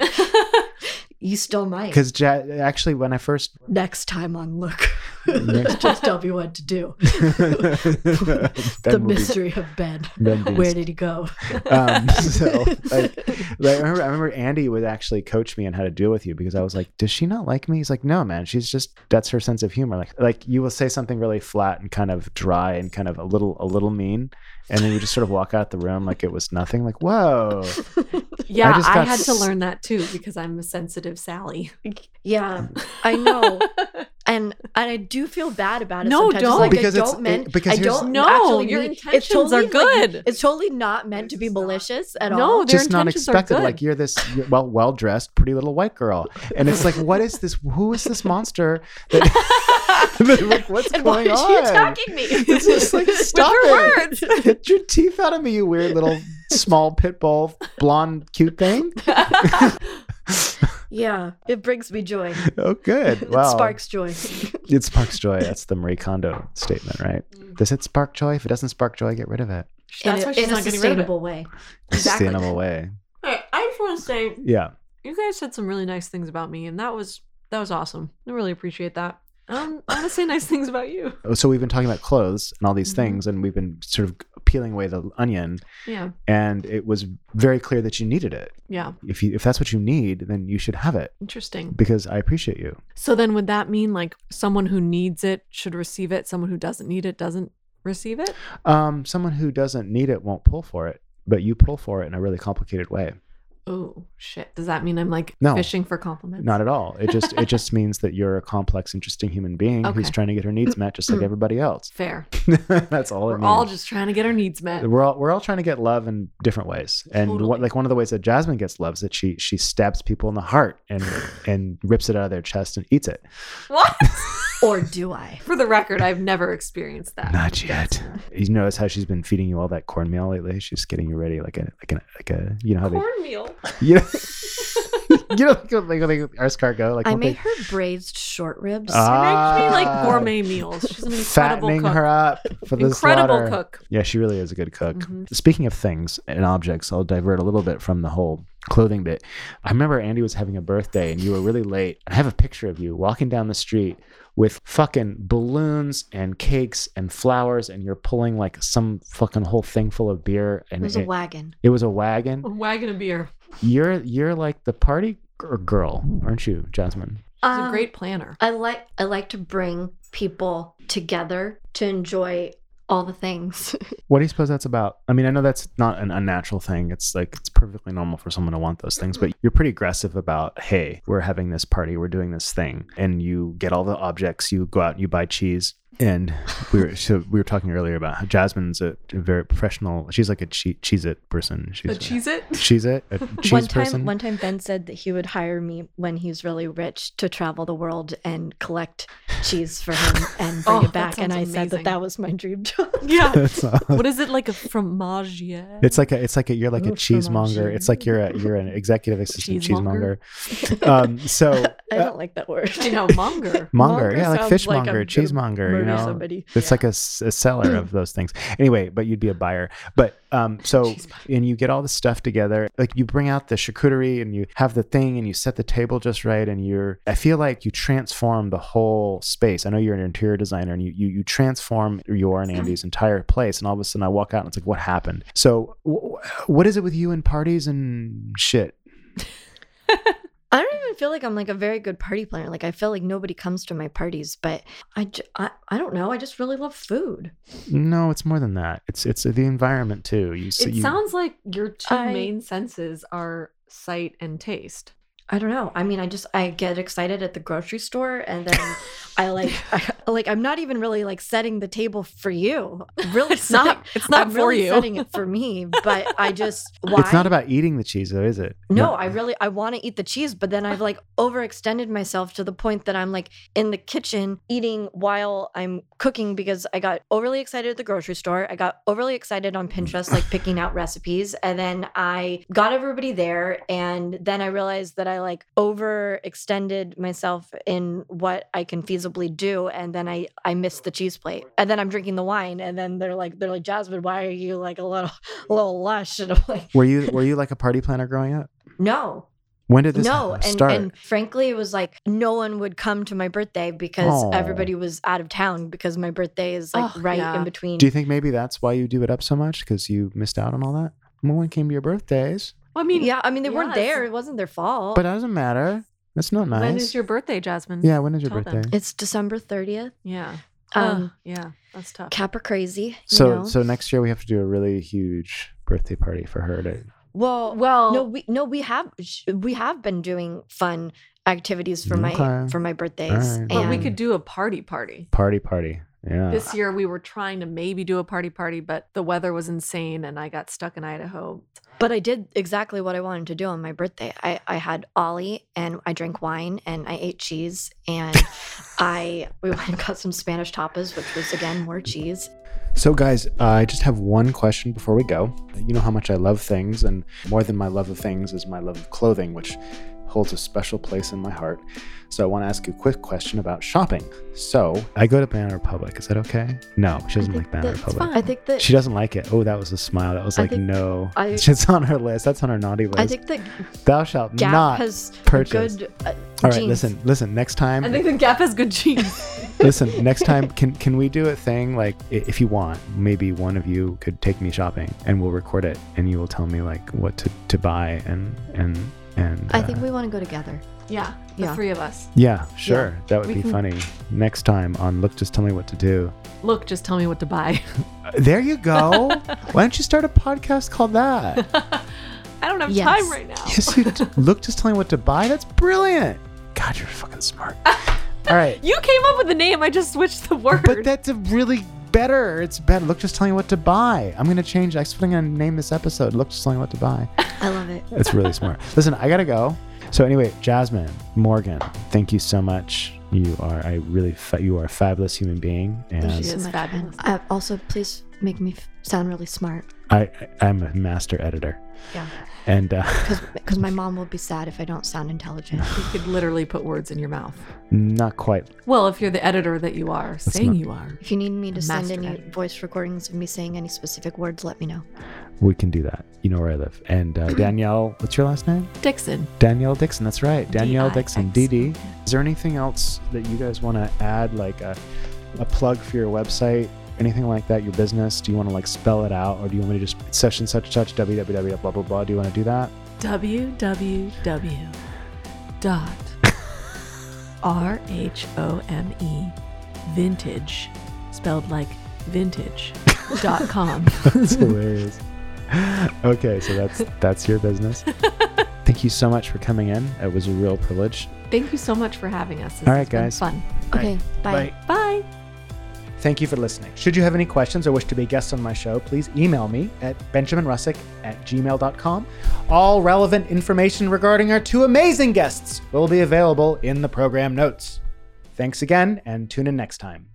You still might. Because ja- actually, when I first next time on Look, Next- just tell me what to do. the will be- mystery of Ben. Ben Where did he go? um, so like, like I remember, I remember Andy would actually coach me on how to deal with you because I was like, does she not like me? He's like, no, man, she's just that's her sense of humor. Like, like you will say something really flat and kind of dry and kind of a little, a little mean, and then you just sort of walk out the room like it was nothing. Like, whoa, Yeah, just I, got had to learn that too because I'm a sensitive Sally. yeah, I know, and and I do feel bad about it. No, sometimes. don't. like Because I it's- don't meant. it- because I don't No, actually your mean- it's intentions are totally, like, good. it's totally not meant to be malicious at all. No, all. Their just not intentions are expected. good. Like you're this you're well, well dressed, pretty little white girl, and it's like, what is this? Who is this monster? That, like, what's and why going is on? she attacking me? It's just like stop her it. words. Get your teeth out of me, you weird little small pit bull, blonde, cute thing. yeah, it brings me joy. Oh, good. Wow. It sparks joy. It sparks joy. That's the Marie Kondo statement, right? Mm. Does it spark joy? If it doesn't spark joy, get rid of it. That's in why a, she's in a not getting rid of it. sustainable way. Exactly. Sustainable way. Hey, I just want to say Yeah. you guys said some really nice things about me, and that was that was awesome. I really appreciate that. Um, I want to say nice things about you. So we've been talking about clothes and all these Mhm. things, and we've been sort of peeling away the onion, Yeah, and it was very clear that you needed it. yeah, If you if that's what you need, then you should have it interesting. because I appreciate you. So then, would that mean like someone who needs it should receive it? Someone who doesn't need it doesn't receive it? Um, someone who doesn't need it won't pull for it, but you pull for it in a really complicated way. Oh shit! Does that mean I'm like No. fishing for compliments? Not at all. It just it just means that you're a complex, interesting human being who's trying to get her needs met, just like everybody else. fair. That's all it We're all just trying to get our needs met. we're all we're all trying to get love in different ways, and Totally. what, like one of the ways that Jasmine gets love is that she she stabs people in the heart and and rips it out of their chest and eats it. What? Or do I? For the record, I've never experienced that. Not yet. You notice how she's been feeding you all that cornmeal lately? She's getting you ready like a like a like a you know how they. Cornmeal. they you know you know like, like, like escargot like I won't they- made her braised short ribs. Ah. She makes me like gourmet meals. She's an incredible fattening cook. her up for the incredible slaughter. cook. Yeah, she really is a good cook. Mhm. Speaking of things and objects, I'll divert a little bit from the whole clothing bit. I remember Andy was having a birthday and you were really late. I have a picture of you walking down the street with fucking balloons and cakes and flowers and you're pulling like some fucking whole thing full of beer And It and was a wagon. it was a wagon. A wagon of beer. You're you're like the party g- girl, aren't you, Jasmine? She's Um, a great planner. I like I like to bring people together to enjoy all the things. What do you suppose that's about? I mean, I know that's not an unnatural thing. It's like it's perfectly normal for someone to want those things, but you're pretty aggressive about, hey, we're having this party, we're doing this thing, and you get all the objects. You go out and you buy cheese. And we were so we were talking earlier about how Jasmine's a, a very professional. She's like a che- cheese it person. She's A cheese it? cheese it a cheese one time person. one time Ben said that he would hire me when he's really rich to travel the world and collect cheese for him and bring Oh, it back. And I sounds said that that was my dream job. Yeah. It's what is it like a fromagier? It's like a, it's like a, you're like a Ooh, cheesemonger. fromage. It's like you're a, you're an executive assistant Cheesemonger? cheesemonger. Um, so I uh, don't like that word. I know, monger. monger, yeah, like fishmonger, I'm gonna cheesemonger. Know, somebody. It's like a seller of those things. Anyway, but you'd be a buyer. But um, so buyer. and you get all the stuff together. Like you bring out the charcuterie and you have the thing and you set the table just right. And you're, I feel like you transform the whole space. I know you're an interior designer and you you, you transform your and Andy's entire place. And all of a sudden, I walk out and it's like, what happened? So, w- what is it with you and parties and shit? I don't even feel like I'm like a very good party planner. Like I feel like nobody comes to my parties, but I, j- I, I don't know. I just really love food. No, it's more than that. It's it's the environment too. You, s- It you sounds like your two I- main senses are sight and taste. I don't know. I mean, I just I get excited at the grocery store, and then I like I, like I'm not even really like setting the table for you. Really, It's not. It's not I'm for really you. setting it for me, but I just why? It's not about eating the cheese, though, is it? No, I really I want to eat the cheese, but then I've like overextended myself to the point that I'm like in the kitchen eating while I'm cooking because I got overly excited at the grocery store. I got overly excited on mm. Pinterest, like picking out recipes, and then I got everybody there, and then I realized that I like overextended myself in what I can feasibly do, and then I I missed the cheese plate, and then I'm drinking the wine, and then they're like they're like Jasmine, why are you like a little a little lush? And I'm like, Were you were you like a party planner growing up? no, When did this no and, start? and frankly it was like no one would come to my birthday because Aw. everybody was out of town because my birthday is like Oh, right yeah. in between Do you think maybe that's why you do it up so much because you missed out on all that? No one came to your birthdays, Well, I mean, yeah i mean they weren't yes. there it wasn't their fault but it doesn't matter. That's not nice. When is your birthday, Jasmine? yeah? When is your Tell them. birthday? it's december 30th Yeah. um Ugh, yeah. That's tough. Capra crazy you So know? so next year we have to do a really huge birthday party for her to. well well, no we no we have sh- we have been doing fun activities for my Okay. for my birthdays Alright. but we and- could do a party party. Party, party. Yeah. This year we were trying to maybe do a party party, but the weather was insane and I got stuck in Idaho. But I did exactly what I wanted to do on my birthday. I, I had Ollie and I drank wine and I ate cheese and I we went and got some Spanish tapas, which was again more cheese. So, guys, uh, I just have one question before we go. You know how much I love things, and more than my love of things is my love of clothing, which holds a special place in my heart. So, I want to ask you a quick question about shopping. So, I go to Banana Republic. Is that okay? No, she doesn't like think Banana that's Republic. I think that She doesn't like it. Oh, that was a smile. That was I like, no. I- it's on her list. That's on her naughty list. I think that Thou shalt Gap not. has purchase. good uh, All right, jeans. listen, listen. Next time, I think the Gap has good jeans. listen next time can can we do a thing like if you want maybe one of you could take me shopping and we'll record it and you will tell me like what to, to buy and and and I uh, think we want to go together. yeah, the Yeah. three of us. yeah sure that would we be can- funny next time on look just tell me what to do Look, just tell me what to buy. Uh, there you go why don't you start a podcast called that I don't have Yes. time right now. yes you d- look just tell me what to buy that's brilliant god you're fucking smart all right You came up with the name. I just switched the word. but that's a really better it's better look just tell me what to buy i'm gonna change i'm gonna name this episode look just tell me what to buy I love it. It's really smart. Listen, I gotta go. So anyway, Jasmine Morgan, thank you so much. You are I really fa- you are a fabulous human being, and She is fabulous. And, uh, also, please make me f- sound really smart I I'm a master editor. Yeah. And uh, because my mom will be sad if I don't sound intelligent. you could literally put words in your mouth. not quite. Well, if you're the editor that you are, saying not- you are. If you need me to send any editor. voice recordings of me saying any specific words, let me know. We can do that. You know where I live. And uh, Danielle, what's your last name? Dixon. Danielle Dixon. That's right. Danielle Dixon. D-I-X. DD. Is there anything else that you guys want to add, like a, a plug for your website, anything like that, your business? Do you want to like spell it out, or do you want me to just such and such such www blah blah blah? Do you want to do that? www dot r h o m e vintage spelled like vintage dot com. That's hilarious. Okay, so that's that's your business. Thank you so much for coming in. It was a real privilege. Thank you so much for having us. This All right, has been guys. Fun. Okay, bye. Bye. Thank you for listening. Should you have any questions or wish to be a guest on my show, please email me at benjaminrussick at gmail.com. All relevant information regarding our two amazing guests will be available in the program notes. Thanks again and tune in next time.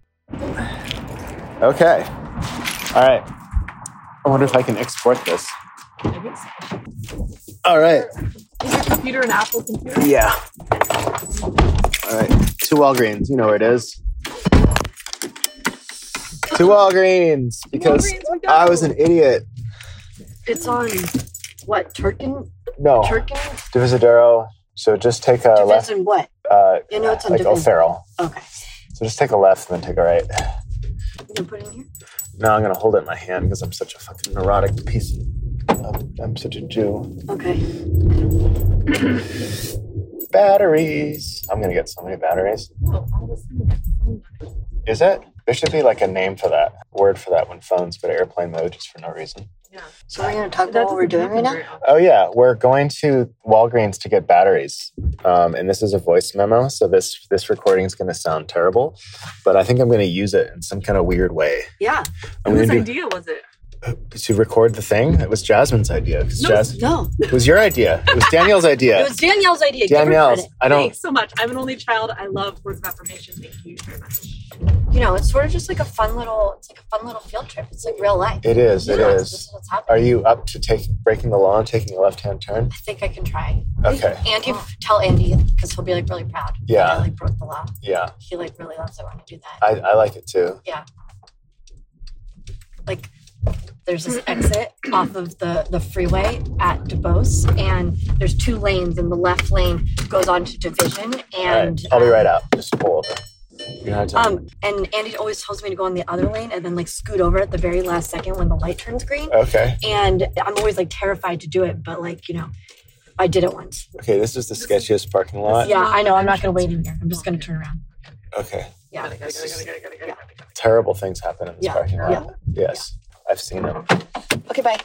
Okay. All right. I wonder if I can export this. All right. Is your computer an Apple computer? Yeah. All right. To Walgreens. You know where it is. To Walgreens because Walgreens, we go. I was an idiot. It's on what? Turkin? No, Turkin? Divisadero. So just take a left. Division what? Uh, You know it's on like. O'Farrell. Okay. So just take a left and then take a right. You can put it in here. No, I'm gonna hold it in my hand because I'm such a fucking neurotic piece. Of, I'm such a Jew. Okay. Batteries. I'm gonna get so many batteries. All of a sudden that's so nice. Is it? There should be like a name for that, word for that when phones go to airplane mode just for no reason. Yeah. So we're gonna talk about what we're doing right now. Oh yeah, we're going to Walgreens to get batteries, um, and this is a voice memo. So this this recording is going to sound terrible, but I think I'm going to use it in some kind of weird way. Yeah. I'm Whose going idea was it? Uh, to record the thing. It was Jasmine's idea. No, Jas- No. it was your idea. It was Danielle's idea. It was Danielle's idea. Danielle's. I don't. Thanks so much. I'm an only child. I love words of affirmation. Thank you very much. You know, it's sort of just like a fun little. It's like a fun little field trip. It's like real life. It is. It Yeah, is. This is what's Are you up to taking breaking the law and taking a left hand turn? I think I can try. Okay. Andy, tell Andy because he'll be like really proud. Yeah. I like broke the law. Yeah, He like really loves it when I do that. I, I like it too. Yeah. Like there's this exit off of the the freeway at Duboce, and there's two lanes, and the left lane goes on to Division, All right, and I'll be um, right out. Just pull over. You have to. Um, and Andy always tells me to go in the other lane and then like scoot over at the very last second when the light turns green. okay. And I'm always like terrified to do it, but like you know, I did it once. Okay. This is the sketchiest parking lot. Yeah, I know. I'm not gonna wait in here. I'm just gonna turn around. Okay. Yeah. Terrible things happen in this Yeah, parking lot. yeah, Yes, I've seen them. Okay, bye.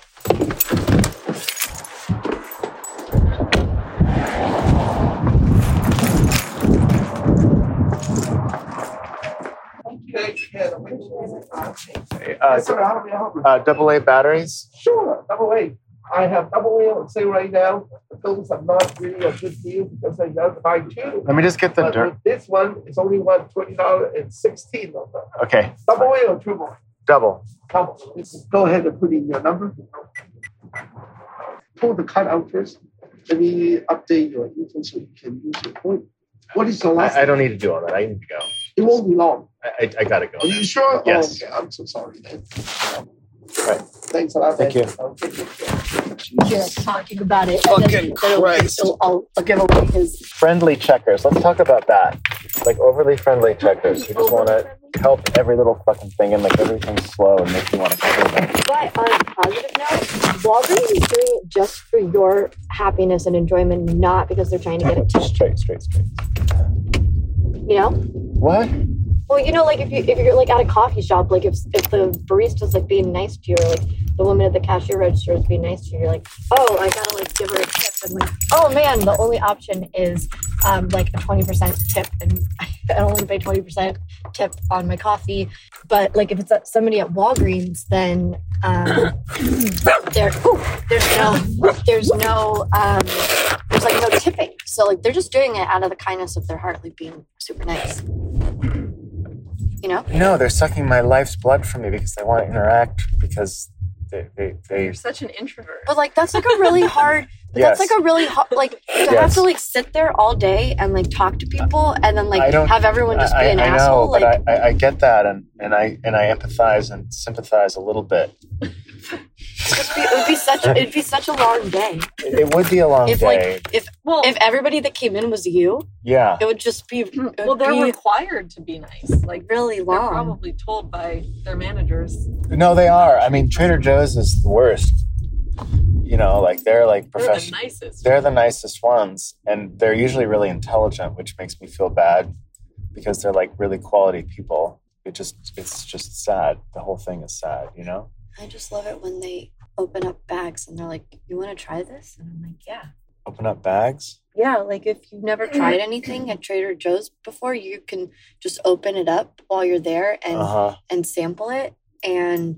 Uh, Sir, how may I help you? uh, double A batteries. Sure, double A. I have double A on sale right now. The films are not really a good deal because I have to buy two. Let me just get the dirt. this one, is only one twenty dollar and sixteen of. Okay, Double A or triple? Double. Double. Go ahead and put in your number. Pull the card out first. Let me update your info so you can use your point. What is the last? I, I don't need to do all that. I need to go. It won't be long. I, I, I gotta go. Are you sure? Yes. Oh, okay. I'm so sorry then. Right. Thanks a lot. Thank you. Okay, take care. Talking about it. Fucking then it'll- Christ. it'll- I'll, I'll give away his. Friendly checkers. Let's talk about that. Like overly friendly checkers. You just want to help every little fucking thing and make everything slow and make you want to kill them. But on a positive note, Walgreens is doing it just for your happiness and enjoyment, not because they're trying to get it to Straight, straight, straight. you know. What? Well, you know, like if you if you're like at a coffee shop, like if if the barista's like being nice to you, or like the woman at the cashier register is being nice to you, you're like, oh, I gotta like give her a tip, and like, oh man, the only option is um like a twenty percent tip, and I only pay twenty percent tip on my coffee. But like if it's at somebody at Walgreens, then um there there's no there's no um there's like no tipping. So like they're just doing it out of the kindness of their heart, like being super nice. You know? No, they're sucking my life's blood from me because they want to interact because they they, they You're such an introvert. But like that's like a really hard but Yes. that's like a really hard like to have to like sit there all day and like talk to people and then I like don't- have everyone just I, be an I asshole. know, like but I, I, I get that, and, and I and I empathize and sympathize a little bit. be, it would be such it'd be such a long day. It, it would be a long If, like, day. If Well, if everybody that came in was you, yeah, it would just be hmm. would well, they're be required to be nice. Like really they're long. probably told by their managers. no, they are. I mean, Trader Joe's is the worst. You know, like they're like They're the professional. nicest. They're the nicest ones, and they're usually really intelligent, which makes me feel bad because they're like really quality people. It just it's just sad. The whole thing is sad, you know. I just love it when they open up bags and they're like, "You want to try this?" And I'm like, "Yeah." Open up bags. Yeah, like if you've never tried anything at Trader Joe's before, you can just open it up while you're there and Uh huh. and sample it and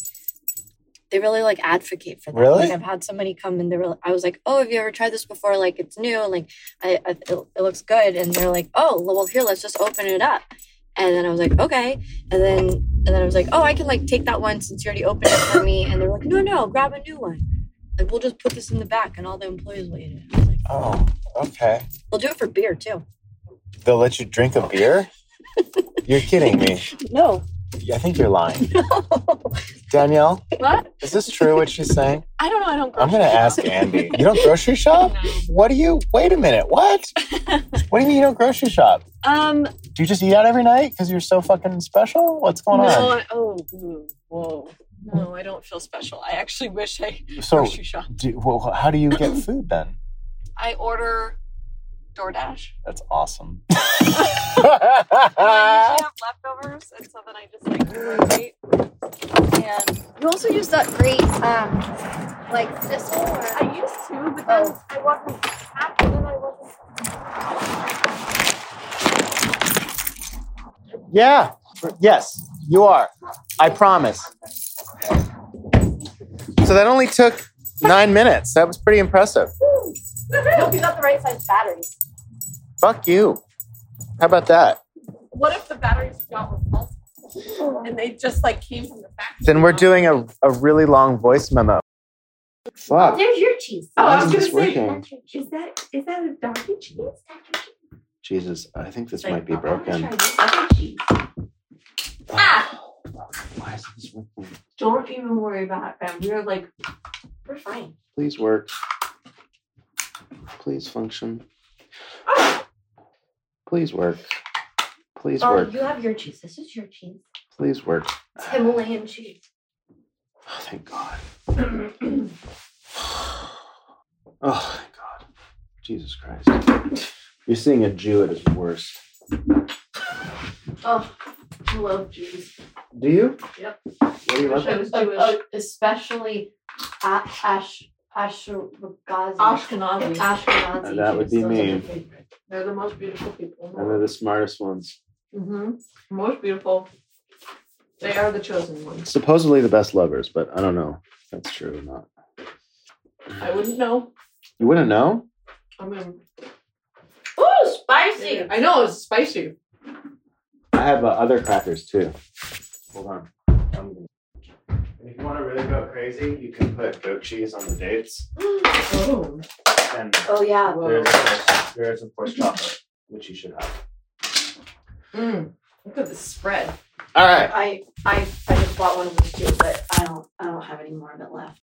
they really like advocate for that. Really? Like I've had somebody come and they were I was like, "Oh, have you ever tried this before? Like it's new, like I, I it, it looks good." And they're like, "Oh, well here, let's just open it up." And then I was like, "Okay." And then and then I was like, "Oh, I can like take that one since you already opened it for me." And they're like, "No, no, grab a new one." Like we'll just put this in the back and all the employees will eat it. I was like, oh, oh, okay. They'll do it for beer too. They'll let you drink a beer. You're kidding me. No, I think you're lying. Danielle, What? is this true what she's saying? I don't know. I don't. I'm going to ask. Andy. You don't grocery shop? What do you, wait a minute, what? What do you mean you don't grocery shop? um. Do you just eat out every night because you're so fucking special? What's going no. on? I, oh. ooh, Whoa. No, I don't feel special. I actually wish I So, grocery shop. do, well, how do you get food then? I order DoorDash. That's awesome. I usually have leftovers, and so then I just like rotate. And You also use that great, um, like this one. I used to, but then Oh. I wasn't happy, and I wasn't. yeah. Yes, you are. I promise. So that only took nine minutes. That was pretty impressive. Hope you got the right size batteries. Fuck you. How about that? What if the batteries got repulsed, and they just like came from the factory? Then we're doing a, a really long voice memo. Fuck. There's your cheese. Oh, I was isn't say, working? Is that is that a donkey cheese? Jesus, I think this Like, might be I wanna broken. try this. Ah! Why isn't this working? Don't even worry about it, fam. We're like, We're fine. Please work. Please function. Please work. Please Oh, work. you have your cheese. This is your cheese. Please work. It's Himalayan cheese. Oh, thank God. Oh, thank God. Jesus Christ. You're seeing a Jew at his worst. oh, I love Jews. Do you? Yep. What do you I love? was Jewish. Oh, especially a- Ash Ashkenazi. Ashkenazi. Ashkenazi. That would be Those me. They're the most beautiful people. And they're the smartest ones. Mm-hmm. Most beautiful. They are the chosen ones. Supposedly the best lovers, but I don't know if that's true or not. I wouldn't know. You wouldn't know? I mean, Ooh, spicy. I know it's spicy. I have uh, other crackers too. Hold on. I'm gonna- If you want to really go crazy, you can put goat cheese on the dates. Oh. And Oh yeah. There's, there's of course chocolate, which you should have. Mm. Look at the spread. All right. I I I just bought one of those too, but I don't I don't have any more of it left.